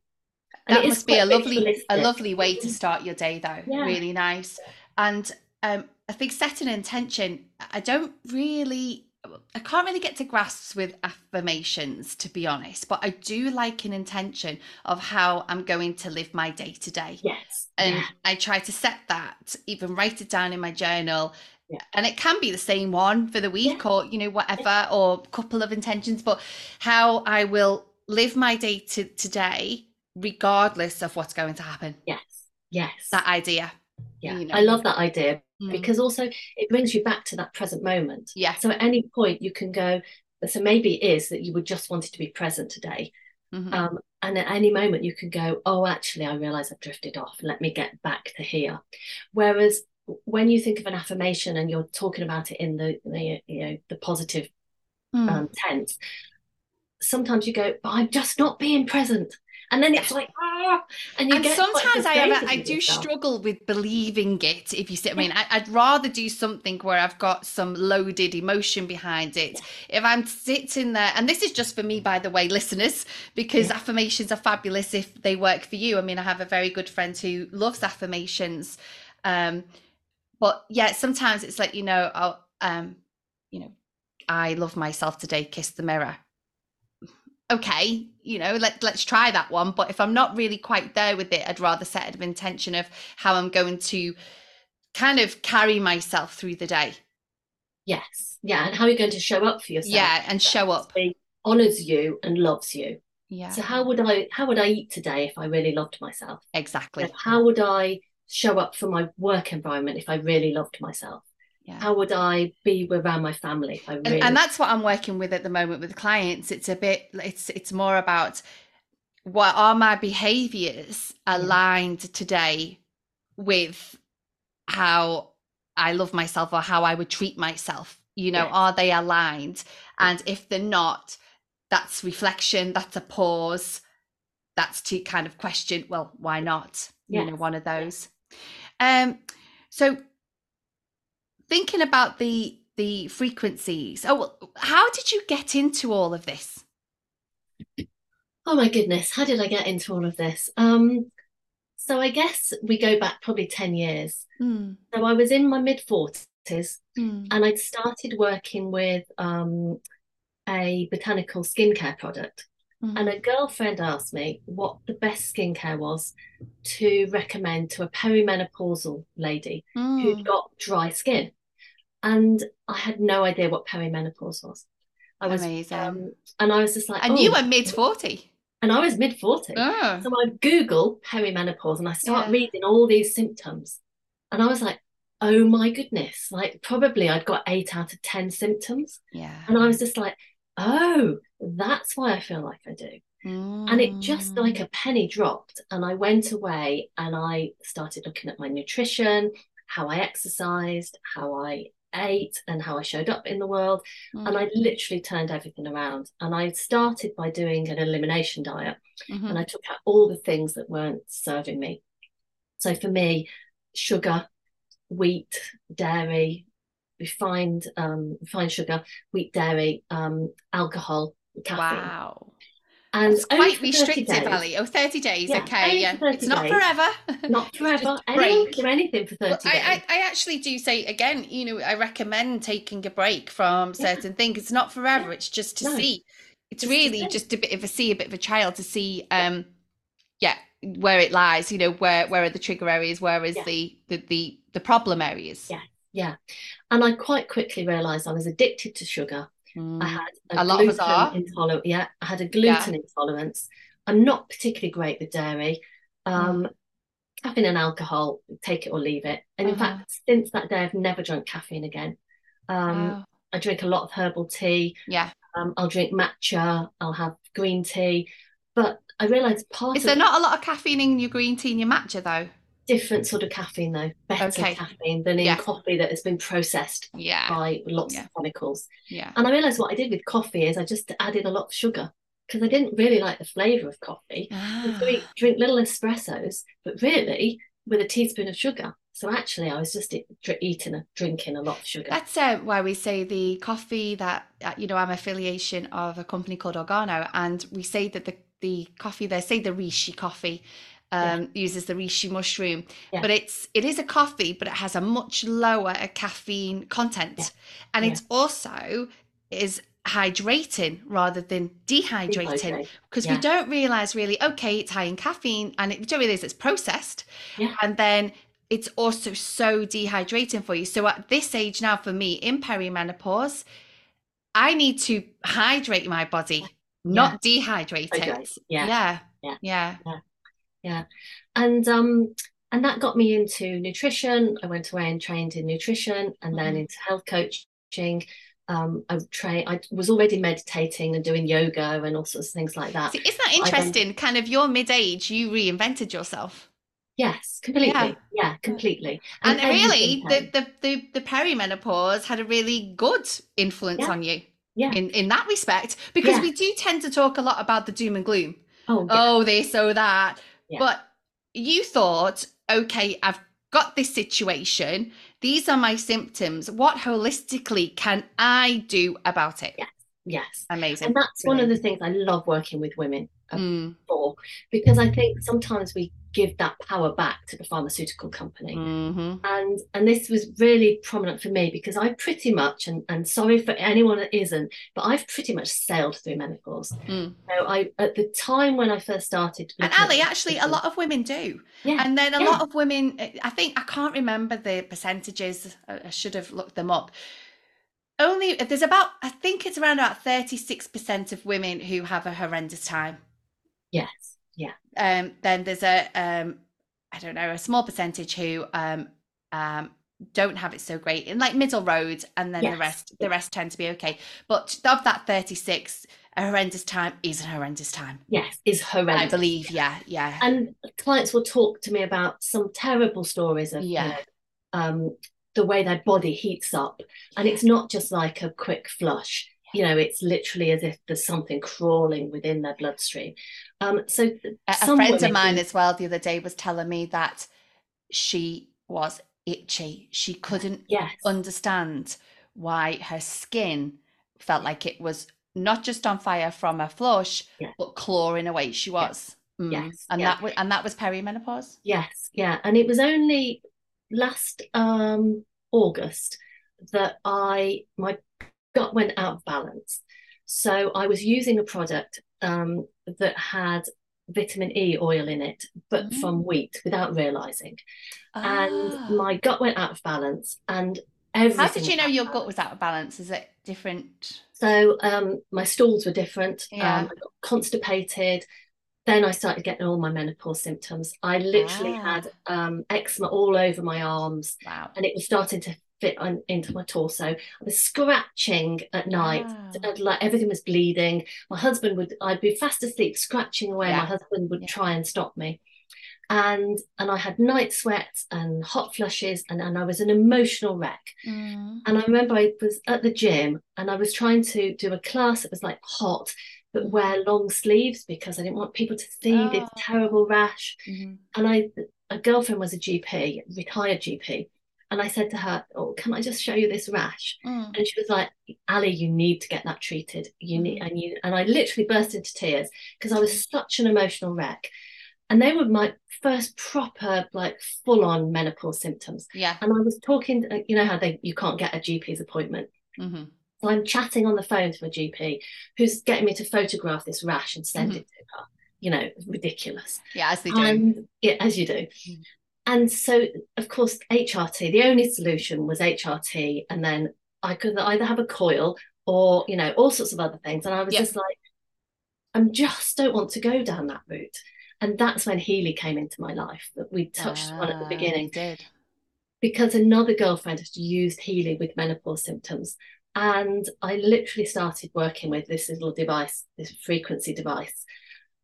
And That must be a lovely, a lovely way to start your day, though. Yeah. Really nice. And um, I think setting an intention. I don't really, I can't really get to grasps with affirmations, to be honest. But I do like an intention of how I'm going to live my day to day. Yes. And yeah. I try to set that, even write it down in my journal. Yeah. And it can be the same one for the week or, you know, whatever, or a couple of intentions, but how I will live my day to today, regardless of what's going to happen. Yes. Yes. That idea. yeah. you know. I love that idea Mm. because also it brings you back to that present moment. Yeah. So at any point you can go, so maybe it is that you would just wanted to be present today. Mhm. Um, and at any moment you can go, oh, actually, I realize I've drifted off. Let me get back to here. Whereas when you think of an affirmation and you're talking about it in the, the you know the positive Mm. um, tense, sometimes you go, but I'm just not being present. And then it's like, ah, and you and get sometimes I have a, I do yourself. struggle with believing it. If you see, I mean, I, I'd rather do something where I've got some loaded emotion behind it. If I'm sitting there, and this is just for me, by the way, listeners, because Yeah. affirmations are fabulous if they work for you. I mean, I have a very good friend who loves affirmations, um, but yeah, sometimes it's like you know, I'll, um, you know, I love myself today. Kiss the mirror okay, you know, let let's try that one. But if I'm not really quite there with it, I'd rather set an intention of how I'm going to kind of carry myself through the day. Yes. Yeah. And how are you going to show up for yourself? Yeah, and show up. Honors you and loves you. Yeah. So how would I how would I eat today if I really loved myself? exactly. Know, How would I show up for my work environment if I really loved myself? Yeah. How would I be around my family if I really and, and that's what I'm working with at the moment with clients. It's a bit it's it's more about what are my behaviors aligned today with how I love myself or how I would treat myself. You know, Yes. are they aligned? And if they're not, that's reflection, that's a pause, that's to kind of question, well, why not? You know, one of those. Um so thinking about the the frequencies oh how did you get into all of this Oh my goodness, how did I get into all of this? Um, so I guess we go back probably 10 years. Mm, So I was in my mid 40s mm, and I'd started working with um, a botanical skincare product. Mm. And a girlfriend asked me what the best skincare was to recommend to a perimenopausal lady Mm. who'd got dry skin. And I had no idea what perimenopause was. I was, Amazing. um, and I was just like, and you "Oh." were mid 40 and I was mid 40. oh. So I Google perimenopause and I start Yeah. reading all these symptoms. And I was like, oh my goodness, like probably I'd got eight out of 10 symptoms. yeah And I was just like, oh, that's why I feel like I do. Mm. And it just like a penny dropped. And I went away and I started looking at my nutrition, how I exercised, how I ate, and how I showed up in the world. Mm. And I literally turned everything around. And I started by doing an elimination diet. Mm-hmm. And I took out all the things that weren't serving me. So for me, sugar, wheat, dairy, refined um, refined sugar, wheat, dairy, um, alcohol, caffeine. Wow. And it's quite restrictive, Ali. Oh, 30 days. Yeah, okay. Yeah. It's not days. forever. Not <laughs> forever. Do anything for 30 well, days. I, I, I, actually do say, again, you know, I recommend taking a break from certain yeah. things. It's not forever. Yeah. It's just to no. see. It's, it's really just a bit of a see, a bit of a child to see, um, yeah, where it lies, you know, where, where are the trigger areas? Where is the, the, the, the problem areas? Yeah. Yeah. And I quite quickly realized I was addicted to sugar Mm. I had a, a lot of us are. Intolerant, yeah, I had a gluten yeah. intolerance. I'm not particularly great with dairy. Um, mm. Caffeine and alcohol, take it or leave it. And in uh-huh. fact, since that day, I've never drunk caffeine again. Um, wow. I drink a lot of herbal tea. Yeah. Um, I'll drink matcha. I'll have green tea. But I realised part. Is there not a lot of caffeine in your green tea and your matcha though? Different sort of caffeine though better okay. caffeine than in yeah. coffee that has been processed yeah. by lots yeah. of chemicals yeah and i realized what i did with coffee is i just added a lot of sugar because i didn't really like the flavor of coffee ah. so drink little espressos but really with a teaspoon of sugar so actually i was just eating a drinking a lot of sugar that's uh, why we say the coffee that uh, you know i'm affiliation of a company called organo and we say that the the coffee they say the reishi coffee um, yeah. uses the reishi mushroom, yeah. but it's it is a coffee, but it has a much lower caffeine content, yeah. and it's also is hydrating rather than dehydrating. Because we don't realize really okay it's high in caffeine and it, we don't realize it's processed. And then it's also so dehydrating for you. So at this age now for me in perimenopause i need to hydrate my body not dehydrate it. Yeah. Yeah. Yeah, yeah yeah and um and that got me into nutrition i went away and trained in nutrition and mm-hmm. then into health coaching um, I train. I was already meditating and doing yoga and all sorts of things like that. See, isn't that interesting? Then, kind of your mid-age, you reinvented yourself. Yes, completely. Yeah, yeah completely. And, and really, the, the the the perimenopause had a really good influence yeah. on you. Yeah. In in that respect, because yeah. we do tend to talk a lot about the doom and gloom. Oh, oh, this, oh that. Yeah. But you thought, okay, I've got this situation. These are my symptoms. What holistically can I do about it? Yes. Yes. Amazing. And that's Brilliant. one of the things I love working with women mm. for because I think sometimes we give that power back to the pharmaceutical company. Mm-hmm. And and this was really prominent for me because I pretty much and, and sorry for anyone that isn't, but I've pretty much sailed through menopause. Mm. So I at the time when I first started And Ali, actually a lot of women do. Yeah. And then a yeah. lot of women I think I can't remember the percentages. I should have looked them up only there's about i think it's around about 36% of women who have a horrendous time Yes. Yeah. Um, then there's a um, I don't know, a small percentage who um, um, don't have it so great in like middle road, and then yes. the rest the rest tend to be okay. But of that 36, a horrendous time is a horrendous time. Yes, is horrendous. I believe, yeah, yeah. And clients will talk to me about some terrible stories of yeah. You know, um, the way their body heats up, and it's not just like a quick flush you know it's literally as if there's something crawling within their bloodstream um so a, a friend of mine as well the other day was telling me that she was itchy. She couldn't yes. understand why her skin felt like it was not just on fire from a flush but clawing away. She was. Mm. yes. And that was and that was perimenopause? Yes. Yeah. And it was only last um august that i my gut went out of balance. So I was using a product um, that had vitamin E oil in it, but mm. from wheat without realizing. Ah. And my gut went out of balance and everything. How did you know your gut was out of balance? Is it different? So um, my stools were different. Yeah. Um, I got constipated. Then I started getting all my menopause symptoms. I literally had um, eczema all over my arms. Wow. And it was starting to fit on, into my torso. I was scratching at night, Wow. and, like everything was bleeding. My husband would, I'd be fast asleep, scratching away. Yeah. My husband would Yeah. try and stop me. And and I had night sweats and hot flushes, and, and I was an emotional wreck. Mm. And I remember I was at the gym and I was trying to do a class that was like hot, but wear long sleeves because I didn't want people to see this Oh. terrible rash. Mhm. And I, a girlfriend was a GP, retired GP. And I said to her, Oh, can I just show you this rash? Mm. And she was like, Ali, you need to get that treated. You need, and you, and I literally burst into tears because I was such an emotional wreck. And they were my first proper, like full on menopause symptoms. Yeah. And I was talking, uh, you know how they, you can't get a GP's appointment. hmm So I'm chatting on the phone to a GP who's getting me to photograph this rash and send Mhm. it to her. You know, ridiculous. Yeah, as they do. And yeah, as you do. And so, of course, HRT, the only solution was HRT. And then I could either have a coil or, you know, all sorts of other things. And I was Yeah. just like, I just don't want to go down that route. And that's when Healy came into my life that we touched on at the Ah, beginning did. because another girlfriend had used Healy with menopause symptoms. And I literally started working with this little device, this frequency device.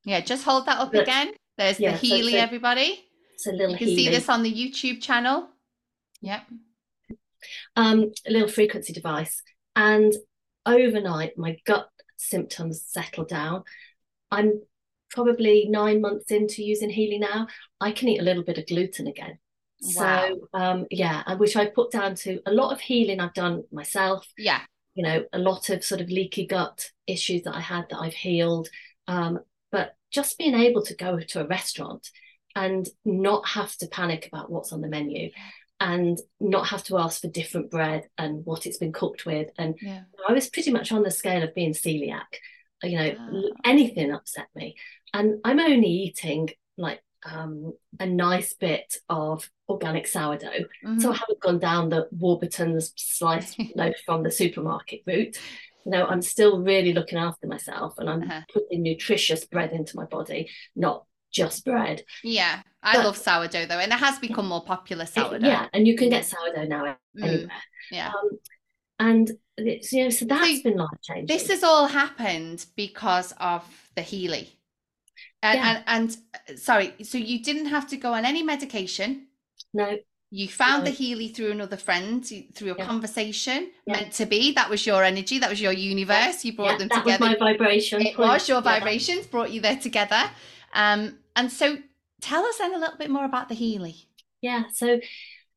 Yeah, just hold that up But- again. There's yeah, the Healy, it's a- everybody. It's a little You can Healy, see this on the YouTube channel. Yep. um, a little frequency device. And overnight, my gut symptoms settled down. I'm probably nine months into using Healy now. I can eat a little bit of gluten again. Wow. So um, yeah, which I put down to a lot of healing I've done myself. Yeah. you know, a lot of sort of leaky gut issues that I had that I've healed. Um, but just being able to go to a restaurant and not have to panic about what's on the menu and not have to ask for different bread and what it's been cooked with. And Yeah. I was pretty much on the scale of being celiac. You know, Ah. anything upset me. And I'm only eating like um, a nice bit of organic sourdough. Mhm. So I haven't gone down the Warburton's sliced <laughs> loaf from the supermarket route. You know, I'm still really looking after myself and I'm Uh-huh. putting nutritious bread into my body, not just bread. yeah. I But- love sourdough though, and it has become more popular sourdough. yeah, and you can get sourdough now Mm, anywhere. yeah. Um, and it's, you know, so that's So been life changing. This has all happened because of the Healy. And, Yeah. and and sorry, so you didn't have to go on any medication. no, You found the Healy through another friend, through a Yeah. conversation, Yeah. meant to be. That was your energy. That was your universe. You brought them that together. was my vibration. it was your vibrations brought you there together. Um, and so tell us then a little bit more about the Healy. Yeah, so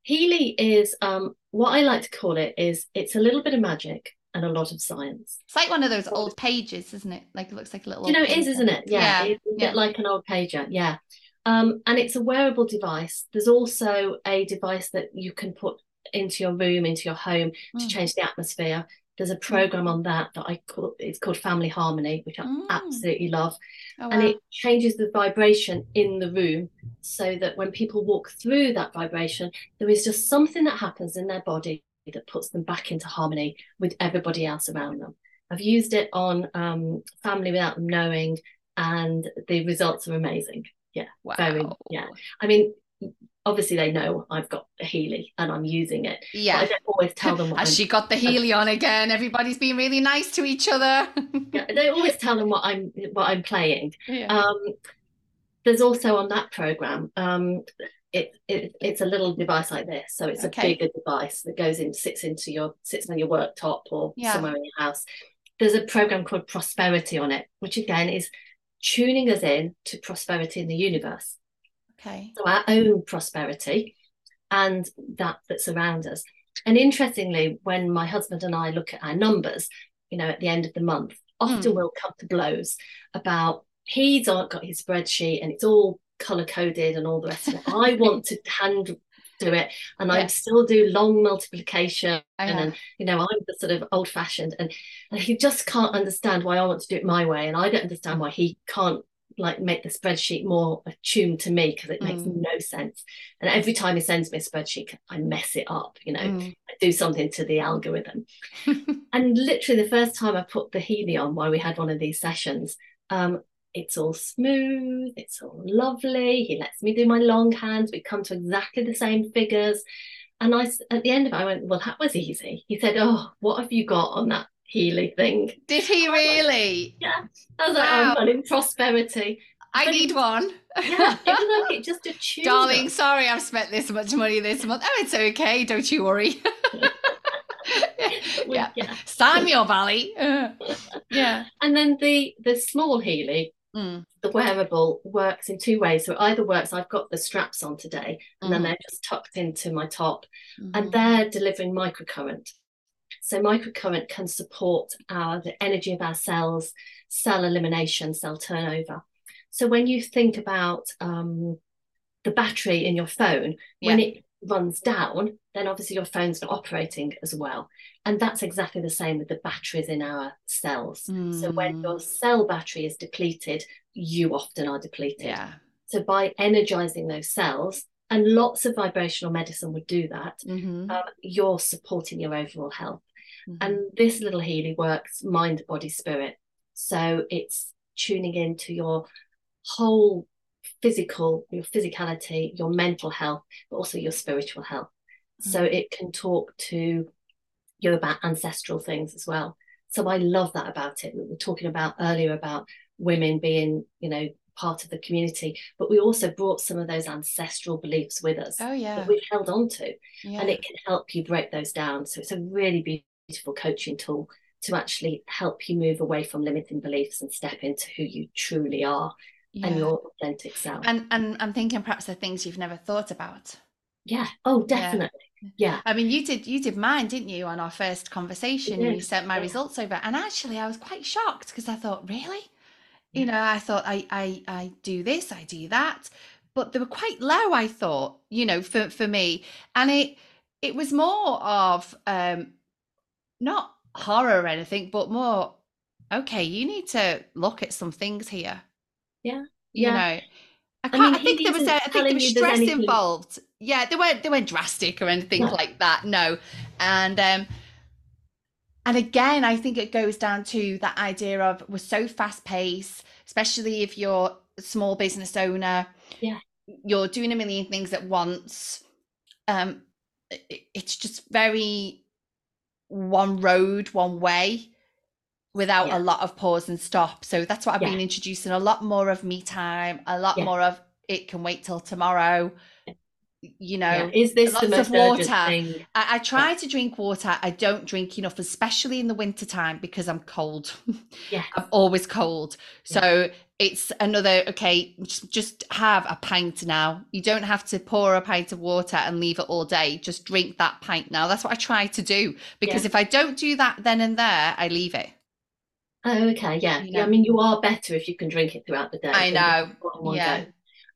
Healy is um, what I like to call it is it's a little bit of magic and a lot of science. It's like one of those old pages, isn't it? Like it looks like a little. you know, it is, isn't it? Yeah, Yeah, it's a yeah. like an old pager. Yeah. Um, and it's a wearable device. There's also a device that you can put into your room, into your home to Mm. change the atmosphere. There's a program on that that I call it's called Family Harmony, which I Mm. absolutely love. Oh, And it changes the vibration in the room so that when people walk through that vibration, there is just something that happens in their body that puts them back into harmony with everybody else around them. I've used it on um, family without them knowing, and the results are amazing. Yeah, wow. very- yeah. I mean, obviously they know I've got a Healy and I'm using it. But I Yeah. don't always tell them <laughs> what Has I'm, she got the <laughs> Healy on again? Everybody's being really nice to each other. yeah, don't always tell them what I'm what I'm playing. <laughs> yeah. Um, there's also on that program, um, it, it it's a little device like this, so it's Okay. a bigger device that goes in, sits into your sits on your worktop or Yeah. somewhere in your house. There's a program called Prosperity on it, which again is tuning us in to prosperity in the universe, okay. so our own prosperity, and that that's around us. And interestingly, when my husband and I look at our numbers, you know, at the end of the month, often Hmm. we'll come to blows about he's got his spreadsheet and it's all color coded and all the rest of it. I <laughs> want to hand do it, and Yeah. I still do long multiplication, and you know, I'm the sort of old fashioned, and and he just can't understand why I want to do it my way, and I don't understand why he can't like make the spreadsheet more attuned to me because it makes Mm. no sense. And every time he sends me a spreadsheet, I mess it up, you know, Mm. I do something to the algorithm. <laughs> and literally the first time I put the Healy on while we had one of these sessions, um, it's all smooth, it's all lovely. He lets me do my long hands. We come to exactly the same figures. And I, at the end of it, I went, well, that was easy. He said, oh, what have you got on that Healy thing? Did he really? yeah. I was like, wow. I'm running prosperity. I but need it, one. yeah, it was like it just a <laughs> tune. Darling, sorry I've spent this much money this month. Oh, it's okay. Don't you worry. <laughs> yeah. yeah. Samuel Valley. <laughs> yeah. And then the the small Healy, mm. the wearable, works in two ways. So it either works, I've got the straps on today, and mm. then they're just tucked into my top, mm. and they're delivering microcurrent. So microcurrent can support our the energy of our cells, cell elimination, cell turnover. So when you think about um, the battery in your phone, yeah. when it runs down, then obviously your phone's not operating as well. And that's exactly the same with the batteries in our cells. Mm. So when hmm. your cell battery is depleted, you often are depleted. Yeah. So by energizing those cells, and lots of vibrational medicine would do that, mm-hmm. um, you're supporting your overall health. Mm-hmm. And this little Healy works mind, body, spirit. So it's tuning into your whole physical, your physicality, your mental health, but also your spiritual health. Mm-hmm. So it can talk to you about ancestral things as well. So I love that about it. We were talking about earlier about women being, you know, part of the community, but we also brought some of those ancestral beliefs with us. Oh yeah, that we've held on to, yeah. and it can help you break those down. So it's a really beautiful coaching tool to actually help you move away from limiting beliefs and step into who you truly are yeah. and your authentic self. And and I'm thinking perhaps the things you've never thought about. Yeah. Oh, definitely. Yeah. yeah. I mean, you did you did mine, didn't you, on our first conversation? And you sent my yeah. results over, and actually, I was quite shocked because I thought, really, you know, I thought I I I do this, I do that, but they were quite low. I thought, you know, for for me, and it it was more of um not horror or anything, but more okay. You need to look at some things here yeah. You know, I, can't, I, mean, I think there was a, I think there was stress involved. Yeah, they weren't they weren't drastic or anything like that. No, and um, and again, I think it goes down to that idea of we're so fast paced, especially if you're a small business owner. Yeah, you're doing a million things at once. Um, it, it's just very one road, one way without yeah. a lot of pause and stop. So that's what I've yeah. been introducing a lot more of me time, a lot yeah. more of it can wait till tomorrow. You know, is this lots of water? I, I, try to drink water. I don't drink enough, especially in the winter time because I'm cold. <laughs> Yeah, I'm always cold. So it's another okay. Just, just have a pint now. You don't have to pour a pint of water and leave it all day. Just drink that pint now. That's what I try to do because if I don't do that then and there, I leave it. Oh, okay, yeah. You know? yeah. I mean, you are better if you can drink it throughout the day. I know. Yeah. Day.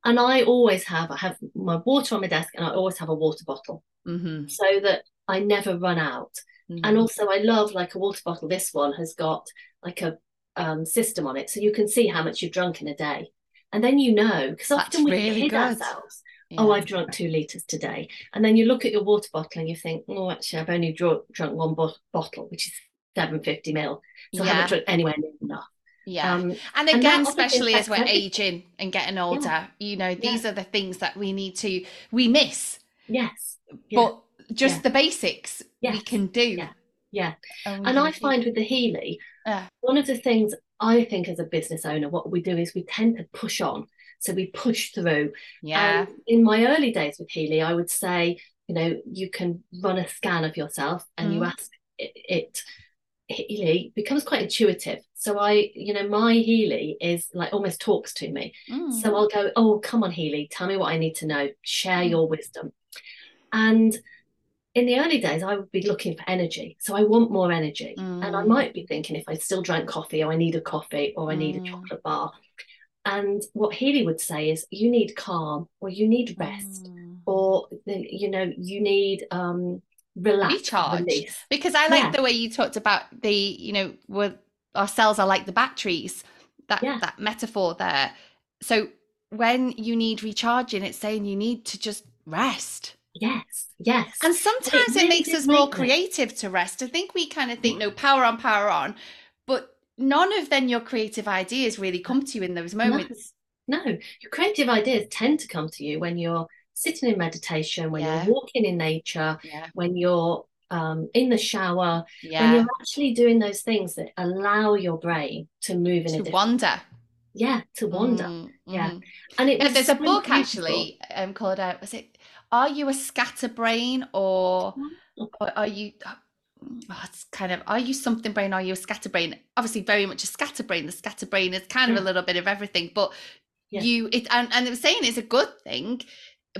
And I always have, I have my water on my desk, and I always have a water bottle, mm-hmm. so that I never run out. Mm-hmm. And also, I love like a water bottle. This one has got like a um, system on it, so you can see how much you've drunk in a day, and then you know because often we really kid good. ourselves. Yeah. Oh, I've drunk two liters today, and then you look at your water bottle and you think, oh, actually, I've only drunk drunk one bo- bottle, which is 750 mil. So yeah. I haven't drunk anywhere near enough. Yeah. Um, and again, and especially as we're aging and getting older, yeah. you know, these yeah. are the things that we need to, we miss. Yes. But just the basics yes. we can do. Yeah. Yeah. And, and I find with the Healy, uh, one of the things I think as a business owner, what we do is we tend to push on. So we push through. Yeah. And in my early days with Healy, I would say, you know, you can run a scan of yourself and mm. you ask it, it Healy becomes quite intuitive. So I, you know, my Healy is like almost talks to me. Mm. So I'll go, oh, come on, Healy, tell me what I need to know. Share mm. your wisdom. And in the early days, I would be looking for energy. So I want more energy. Mm. And I mm. might be thinking if I still drank coffee, or I need a coffee, or I need a mm. chocolate bar. And what Healy would say is, you need calm, or you need rest, mm. or you know, you need um, relax recharge. release. because i like yeah. the way you talked about the you know with our cells are like the batteries that yeah. that metaphor there. So when you need recharging it's saying you need to just rest. Yes yes. And sometimes it, it makes us more creative to rest. I think we kind of think no power on power on. But none of then your creative ideas really come to you in those moments. No, no. your creative ideas tend to come to you when you're sitting in meditation, when Yeah. you're walking in nature, Yeah. when you're um, in the shower, when you're actually doing those things that allow your brain to move in a different wander. yeah to wander Mm, Yeah. mhm. and it Yeah, there's a book beautiful. actually um, called uh, was it Are You a Scatterbrain or or are you oh, it's kind of are you something brain are you a scatterbrain obviously very much a scatterbrain the scatterbrain is kind of a little bit of everything but Yeah. you it and, and it was saying it's a good thing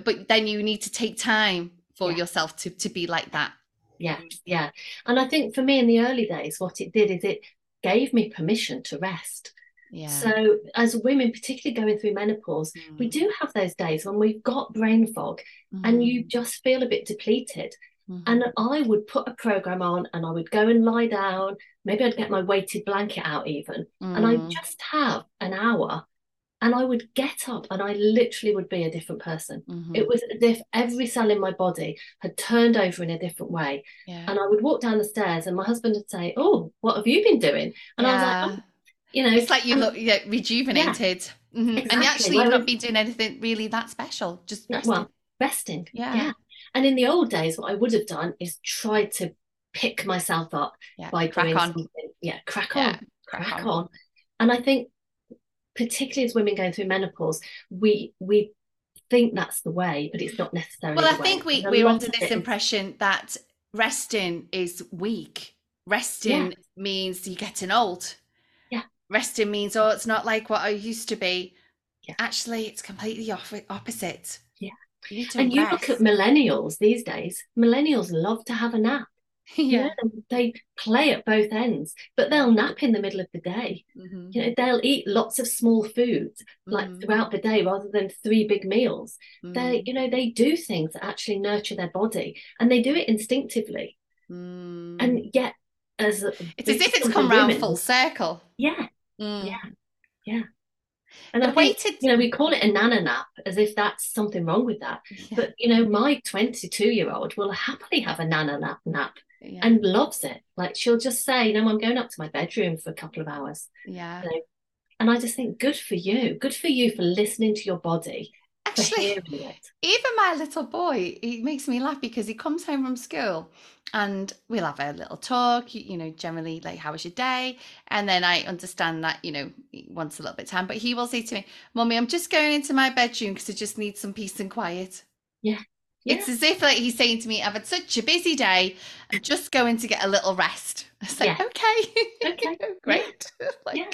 but then you need to take time for Yeah. yourself to to be like that. Yeah yeah. And i think for me in the early days what it did is it gave me permission to rest. Yeah. So as women particularly going through menopause we Mm, do have those days when we've got brain fog and you mm, just feel a bit depleted. Mhm, And I would put a program on and I would go and lie down. Maybe I'd get my weighted blanket out even. And I'd mm, just have an hour and I would get up and I literally would be a different person. mhm, It was as if every cell in my body had turned over in a different way. yeah And I would walk down the stairs and my husband would say, Oh, what have you been doing? And I was like, oh, you know, it's like you and- look yeah, rejuvenated Mhm. and Exactly. actually Well, you've not been doing anything really that special just resting. well, resting. Yeah. And in the old days, what I would have done is tried to pick myself up yeah by crack doing on something. Yeah, crack Yeah, on, crack, on. And I think, particularly as women going through menopause, we we think that's the way, but it's not necessarily. Well, I think way. we and we're under this impression that resting is weak. Resting means you're getting old. Yeah. Resting means oh, it's not like what I used to be. Yeah. Actually, it's completely off- opposite. Yeah. You And you look at millennials these days. Millennials love to have a nap. You <laughs> yeah. they play at both ends, but they'll nap in the middle of the day. Mhm, You know, they'll eat lots of small foods like mhm, throughout the day rather than three big meals. They, mm, you know, they do things that actually nurture their body, and they do it instinctively. mm. And yet, as it's as if it's come round full circle. Yeah, Mm. Yeah. yeah. And The I think, weighted, you know, we call it a nana nap as if that's something wrong with that. yeah, But you know, my 22 year old will happily have a nana nap nap yeah, and loves it. Like she'll just say, you know, I'm going up to my bedroom for a couple of hours. yeah. And I just think, good for you. Good for you for listening to your body, Actually, even my little boy, he makes me laugh because he comes home from school and we'll have a little talk, you, you know, generally like, how was your day? And then I understand that, you know, he wants a little bit of time, but he will say to me, Mummy, I'm just going into my bedroom because I just need some peace and quiet. Yeah. It's as if like he's saying to me, I've had such a busy day. I'm just going to get a little rest. It's like, Yeah. okay. Okay. <laughs> Great. <laughs> like, Yeah.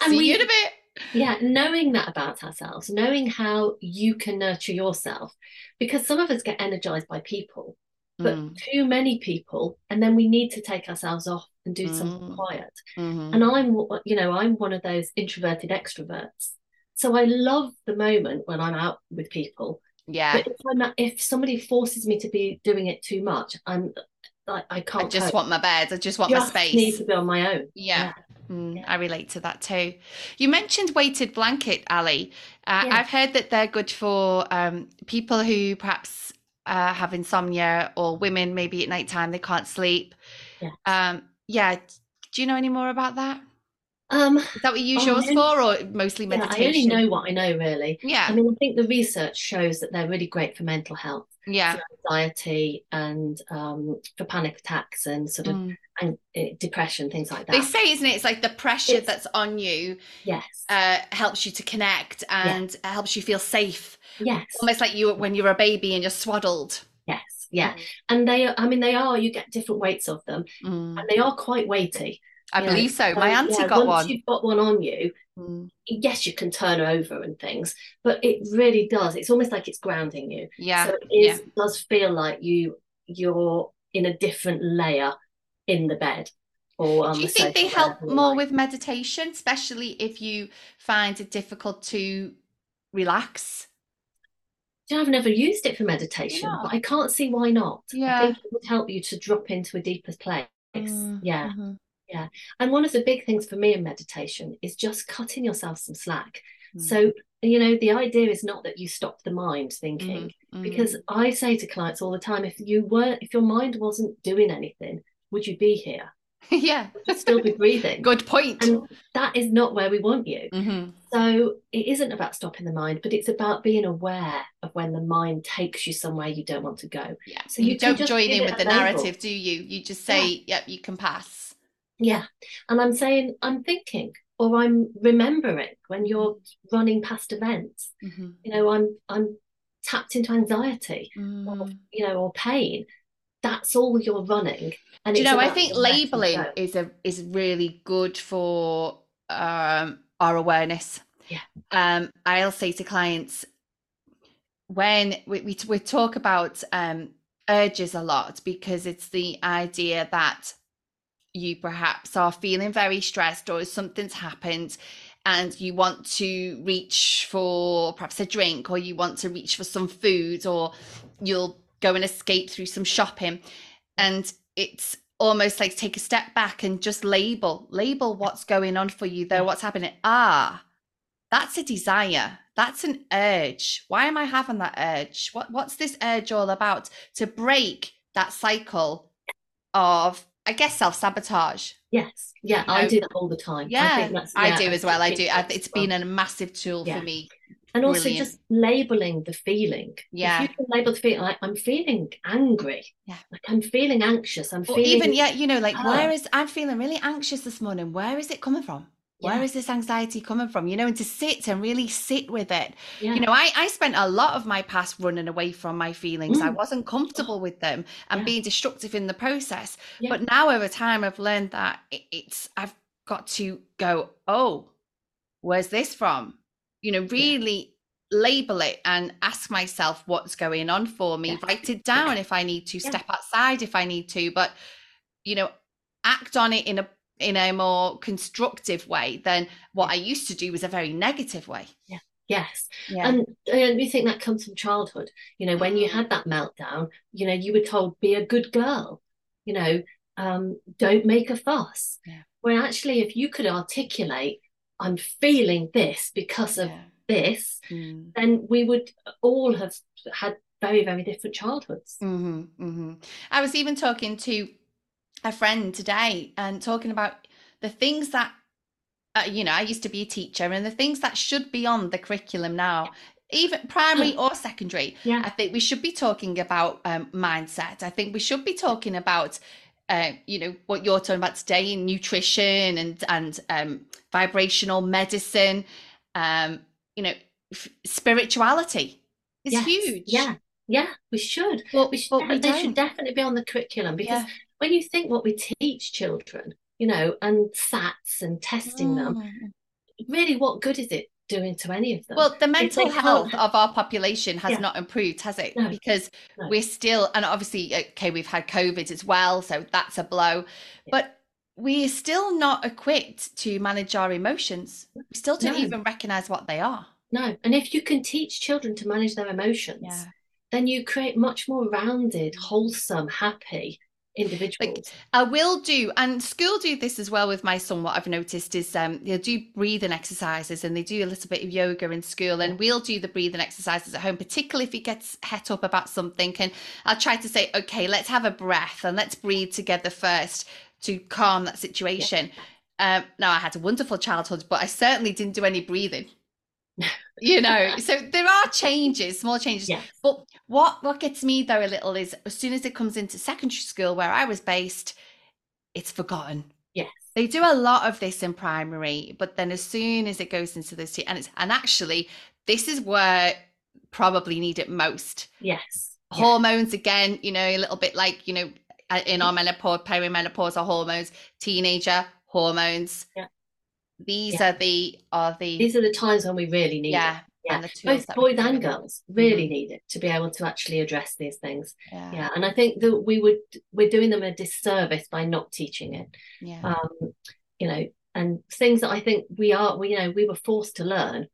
And see we, you in a bit. yeah, knowing that about ourselves, knowing how you can nurture yourself, because some of us get energized by people, but Mm, too many people, and then we need to take ourselves off and do something Mm. quiet. mhm. And I'm, you know, I'm one of those introverted extroverts. So I love the moment when I'm out with people. Yeah. But if I'm not, if somebody forces me to be doing it too much, I'm I, I can't. I just cope. want my bed. I just want my Just space. need to be on my own. Yeah. Mm, Yeah. I relate to that too. You mentioned weighted blanket, Ali. Uh, Yeah. I've heard that they're good for um, people who perhaps uh, have insomnia or women maybe at night time they can't sleep. Yes. Um, yeah. Do you know any more about that? Um, Is that what you use Oh, yours I for, or mostly meditation? yeah, I only know what I know really. Yeah, I mean, I think the research shows that they're really great for mental health, yeah. for anxiety, and um, for panic attacks and sort of Mm. and uh, depression, things like that. They say, isn't it? It's like the pressure It's- that's on you yes, uh, helps you to connect and helps you feel safe. yes, Almost like you when you're a baby and you're swaddled. yes, yeah. And they, are, I mean, they are. You get different weights of them, Mm. and they are quite weighty. I you believe so. My So, auntie yeah, got once one. you've got one on you, Mm. yes, you can turn over and things, but it really does. It's almost like it's grounding you. Yeah. So it is, does feel like you you're in a different layer in the bed or on Do you the think they help more like. with meditation, especially if you find it difficult to relax? You know, I've never used it for meditation, Yeah. but I can't see why not. Yeah. I think it would help you to drop into a deeper place. Mm, Yeah. Mhm, And one of the big things for me in meditation is just cutting yourself some slack. Mm. So, you know, the idea is not that you stop the mind thinking, mhm, because I say to clients all the time, if you weren't, if your mind wasn't doing anything, would you be here? <laughs> yeah. You'd still be breathing. Good point. And that is not where we want you. Mm-hmm. So it isn't about stopping the mind, but it's about being aware of when the mind takes you somewhere you don't want to go. Yeah. So you, you don't join in with the narrative, do you? You just say, yep, you can pass. Yeah. And I'm saying, I'm thinking, or I'm remembering when you're running past events. Mm-hmm. You know, I'm I'm tapped into anxiety or Mm. you know, or pain. That's all you're running. And Do you know, I think labeling is a is really good for um our awareness. Yeah. Um, I'll say to clients when we, we we talk about um urges a lot because it's the idea that you perhaps are feeling very stressed or something's happened and you want to reach for perhaps a drink or you want to reach for some food or you'll go and escape through some shopping. And it's almost like take a step back and just label label what's going on for you there what's happening. Ah that's a desire. That's an urge. Why am i having that urge? What what's this urge all about? To break that cycle of i guess self-sabotage Yes. Yeah, You I do that all the time. I, yeah think that's, i do as well i do I, it's well. been a massive tool Yeah. for me and also brilliant. just labeling the feeling. Yeah. If you can label the feeling like I'm feeling angry. Yeah. Like I'm feeling anxious. I'm or feeling even yeah you know like Ah. where is i'm feeling really anxious this morning where is it coming from Where Yeah. is this anxiety coming from? You know and to sit and really sit with it. Yeah. you know I, I spent a lot of my past running away from my feelings. I Mm. wasn't comfortable with them and Yeah. being destructive in the process. But now over time i've learned that it, it's i've got to go oh where's this from? You know really label it and ask myself what's going on for me. Write it down if i need to step outside if i need to but you know act on it in a in a more constructive way than what i used to do was a very negative way Yeah. yes. yeah And we think that comes from childhood. You know, when you had that meltdown, you know, you were told, be a good girl, you know, um, don't make a fuss. Yeah. Where actually, if you could articulate, I'm feeling this because of yeah. this, Mm. then we would all have had very, very different childhoods. hmm hmm I was even talking to a friend today and talking about the things that, uh, you know, I used to be a teacher and the things that should be on the curriculum now, even primary or secondary. Yeah. I think we should be talking about um, mindset. I think we should be talking about, uh, you know, what you're talking about today in nutrition and and um, vibrational medicine. Um, you know, f- spirituality is Yes. huge. Yeah. Yeah, we should. Well, We should, we they should don't. definitely be on the curriculum because Yeah. When you think what we teach children, you know, and SATs and testing them, Mm. really, what good is it doing to any of them? Well, the mental health of our population has Yeah. not improved, has it? No, Because no. we're still, and obviously, okay, we've had COVID as well, so that's a blow. Yeah. But we're still not equipped to manage our emotions. We still don't No. even recognize what they are. no. And if you can teach children to manage their emotions, then you create much more rounded, wholesome, happy individuals. I will do, and school do this as well with my son. What I've noticed is um, they'll do breathing exercises and they do a little bit of yoga in school, and we'll do the breathing exercises at home, particularly if he gets het up about something. And I'll try to say, okay, let's have a breath and let's breathe together first to calm that situation. Um, now, I had a wonderful childhood, but I certainly didn't do any breathing. You know, so there are changes, small changes. Yes. But what what gets me though a little is as soon as it comes into secondary school where I was based, it's forgotten. Yes. They do a lot of this in primary, but then as soon as it goes into this, and it's and actually this is where probably need it most. Yes. Hormones again, you know, a little bit like you know, uh, in our menopause, perimenopause, are hormones. Teenager hormones. Yeah. These Yeah. are the are the These are the times when we really need yeah it. Yeah. and Both boys and girls really Mhm. need it to be able to actually address these things. Yeah, Yeah. And I think that we would we're doing them a disservice by not teaching it. yeah. um, you know, and things that I think we are, we, you know, we were forced to learn,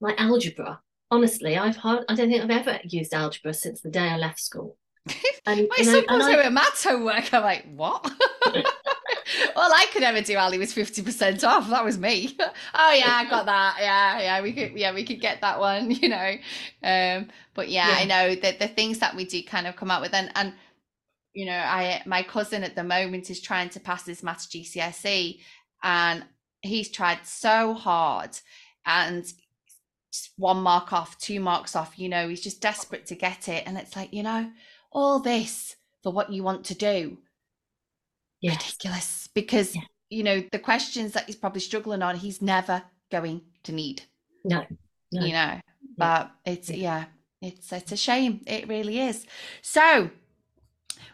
like algebra. Honestly, I've heard, I don't think I've ever used algebra since the day I left school. <laughs> And, My you know, son and I- doing maths homework. I'm like, what? <laughs> All I could ever do, Ali, was fifty percent off. That was me. <laughs> oh yeah, I got that. Yeah, yeah, we could, yeah, we could get that one. <laughs> You know, um, but yeah, I know that the things that we do kind of come out with, and and you know, I my cousin at the moment is trying to pass his maths GCSE, and he's tried so hard, and one mark off, two marks off. You know, he's just desperate to get it, and it's like you know, all this for what you want to do. Yes. Ridiculous, because yeah. you know the questions that he's probably struggling on, he's never going to need. No, no. you know, but it's yeah it's it's a shame it really is so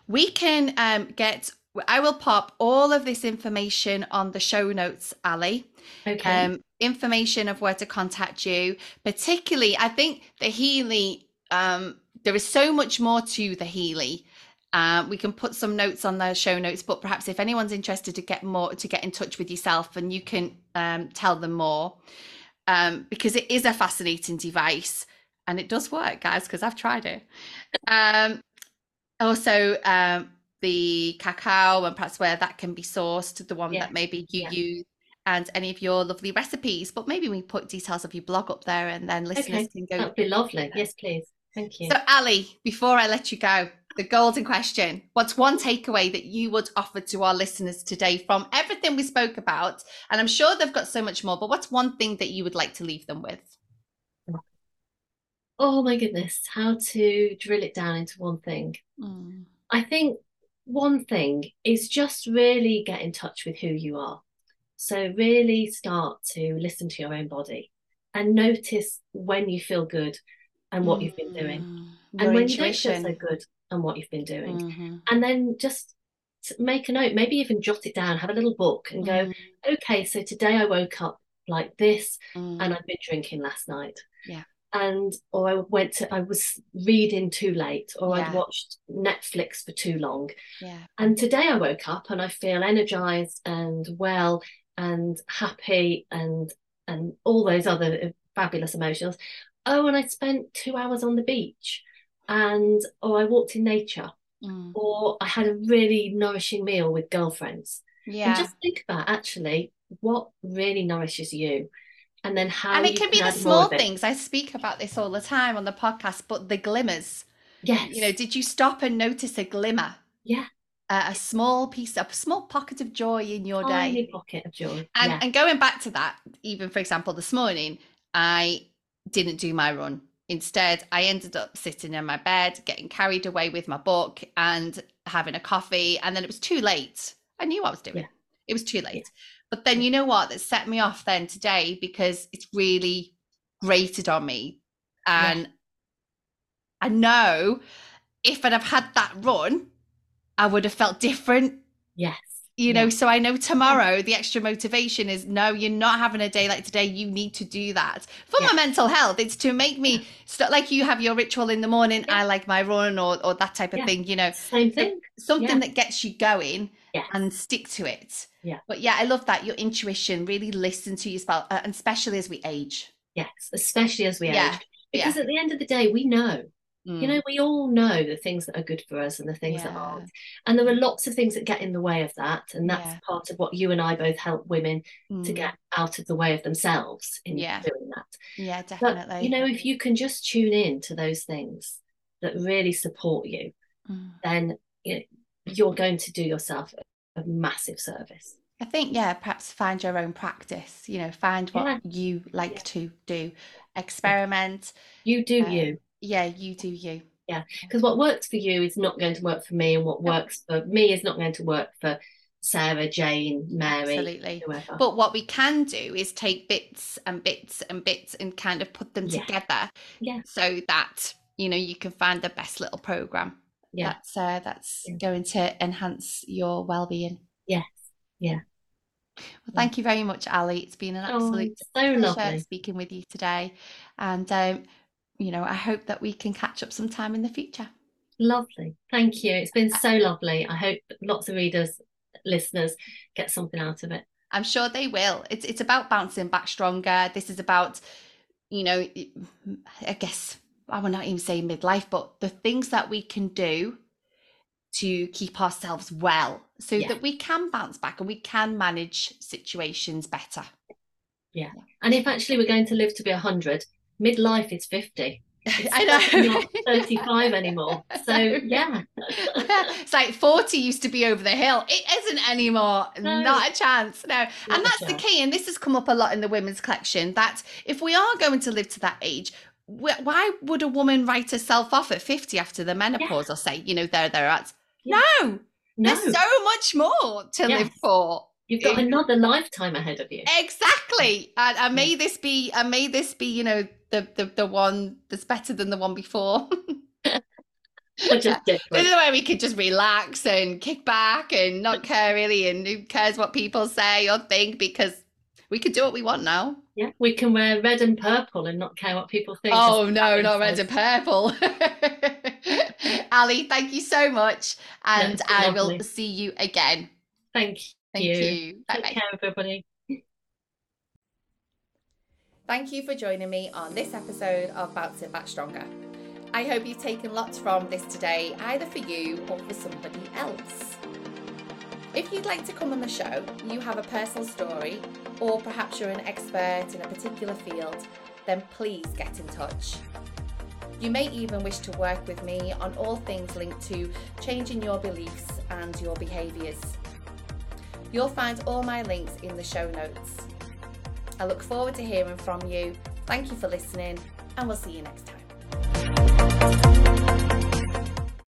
we can um, get i will pop all of this information on the show notes ali okay um, information of where to contact you particularly i think the healy um, there is so much more to the healy uh, we can put some notes on the show notes but perhaps if anyone's interested to get more to get in touch with yourself and you can um, tell them more um, because it is a fascinating device and it does work, guys, because I've tried it. Um, also, um, the cacao and perhaps where that can be sourced, the one yeah. that maybe you yeah. use, and any of your lovely recipes. But maybe we put details of your blog up there, and then listeners okay. can go. That'd be lovely. Yes, please. Thank you. So, Ali, before I let you go, the golden question what's one takeaway that you would offer to our listeners today from everything we spoke about and i'm sure they've got so much more but what's one thing that you would like to leave them with oh my goodness, how to drill it down into one thing. Mm. I think one thing is just really get in touch with who you are. So, really start to listen to your own body and notice when you feel good and what mm. you've been doing. Mm. Your and when intuition. you don't feel so good and what you've been doing. Mm-hmm. And then just make a note, maybe even jot it down, have a little book and go, mm. okay, so today I woke up like this and mm. I've been drinking last night. Yeah and or I went to I was reading too late or yeah. I'd watched Netflix for too long. Yeah. And today I woke up and I feel energized and well and happy and and all those other fabulous emotions. Oh, and I spent two hours on the beach and or I walked in nature. Mm. or I had a really nourishing meal with girlfriends. Yeah. And just think about actually what really nourishes you? And then how and it can be the small things. I speak about this all the time on the podcast but the glimmers. Yes you know did you stop and notice a glimmer? Yeah. Uh, a small piece of a small pocket of joy in your Tiny day pocket of joy. And yeah. and going back to that even for example this morning i didn't do my run instead i ended up sitting in my bed getting carried away with my book and having a coffee and then it was too late i knew what i was doing yeah. it was too late yeah. But then you know what? That set me off then today because it's really grated on me. And yeah. I know if I'd have had that run, I would have felt different. Yes. You know, so I know tomorrow the extra motivation is no, you're not having a day like today. You need to do that for yeah. my mental health. It's to make me start like you have your ritual in the morning. I like my run or or that type of thing. You know, same thing. Something that gets you going and stick to it. Yeah. But yeah, I love that your intuition really listen to yourself, uh, and especially as we age. Yes, especially as we yeah. age, because yeah. at the end of the day, we know. Mm. You know, we all know the things that are good for us and the things yeah. that aren't. And there are lots of things that get in the way of that. And that's yeah. part of what you and I both help women mm. to get out of the way of themselves in yeah. doing that. Yeah, definitely. But, you know, if you can just tune in to those things that really support you, mm. then you know, you're going to do yourself a massive service. I think, yeah, perhaps find your own practice, you know, find what yeah. you like yeah. to do, experiment. You do uh, you. Yeah, you do you. Yeah, because what works for you is not going to work for me, and what works for me is not going to work for Sarah, Jane, Mary, absolutely. Whoever. But what we can do is take bits and bits and bits and kind of put them yeah. together, yeah, so that you know you can find the best little program yeah that's uh, that's yeah. going to enhance your well-being yes yeah well thank you very much ali it's been an oh, absolute oh, so lovely speaking with you today and um, you know i hope that we can catch up sometime in the future. Lovely. Thank you. It's been uh, so lovely. I hope lots of readers listeners get something out of it. I'm sure they will. It's it's about bouncing back stronger. This is about you know i guess I will not even say midlife, but the things that we can do to keep ourselves well so yeah. that we can bounce back and we can manage situations better. Yeah. And if actually we're going to live to be 100, midlife is 50. <laughs> I know. not <laughs> 35 anymore. So yeah. <laughs> it's like 40 used to be over the hill. It isn't anymore. No. Not a chance. No. Not and that's the key. And this has come up a lot in the women's collection that if we are going to live to that age, why would a woman write herself off at 50 after the menopause yeah. or say, you know, there, there at? Yeah. No. No. There's so much more to yes. live for. You've got another lifetime ahead of you. Exactly. And, and may this be and may this be, you know, the the, the one that's better than the one before. <laughs> just this is where we could just relax and kick back and not care really and who cares what people say or think because we could do what we want now. Yeah, we can wear red and purple and not care what people think. Oh no, not red and purple. <laughs> Ali, thank you so much. And I will see you again. Thank you. Thank you. you. Bye Take care, everybody. Thank you for joining me on this episode of Bounce It Back Stronger. I hope you've taken lots from this today, either for you or for somebody else. If you'd like to come on the show, you have a personal story, or perhaps you're an expert in a particular field, then please get in touch. You may even wish to work with me on all things linked to changing your beliefs and your behaviours. You'll find all my links in the show notes. I look forward to hearing from you. Thank you for listening, and we'll see you next time.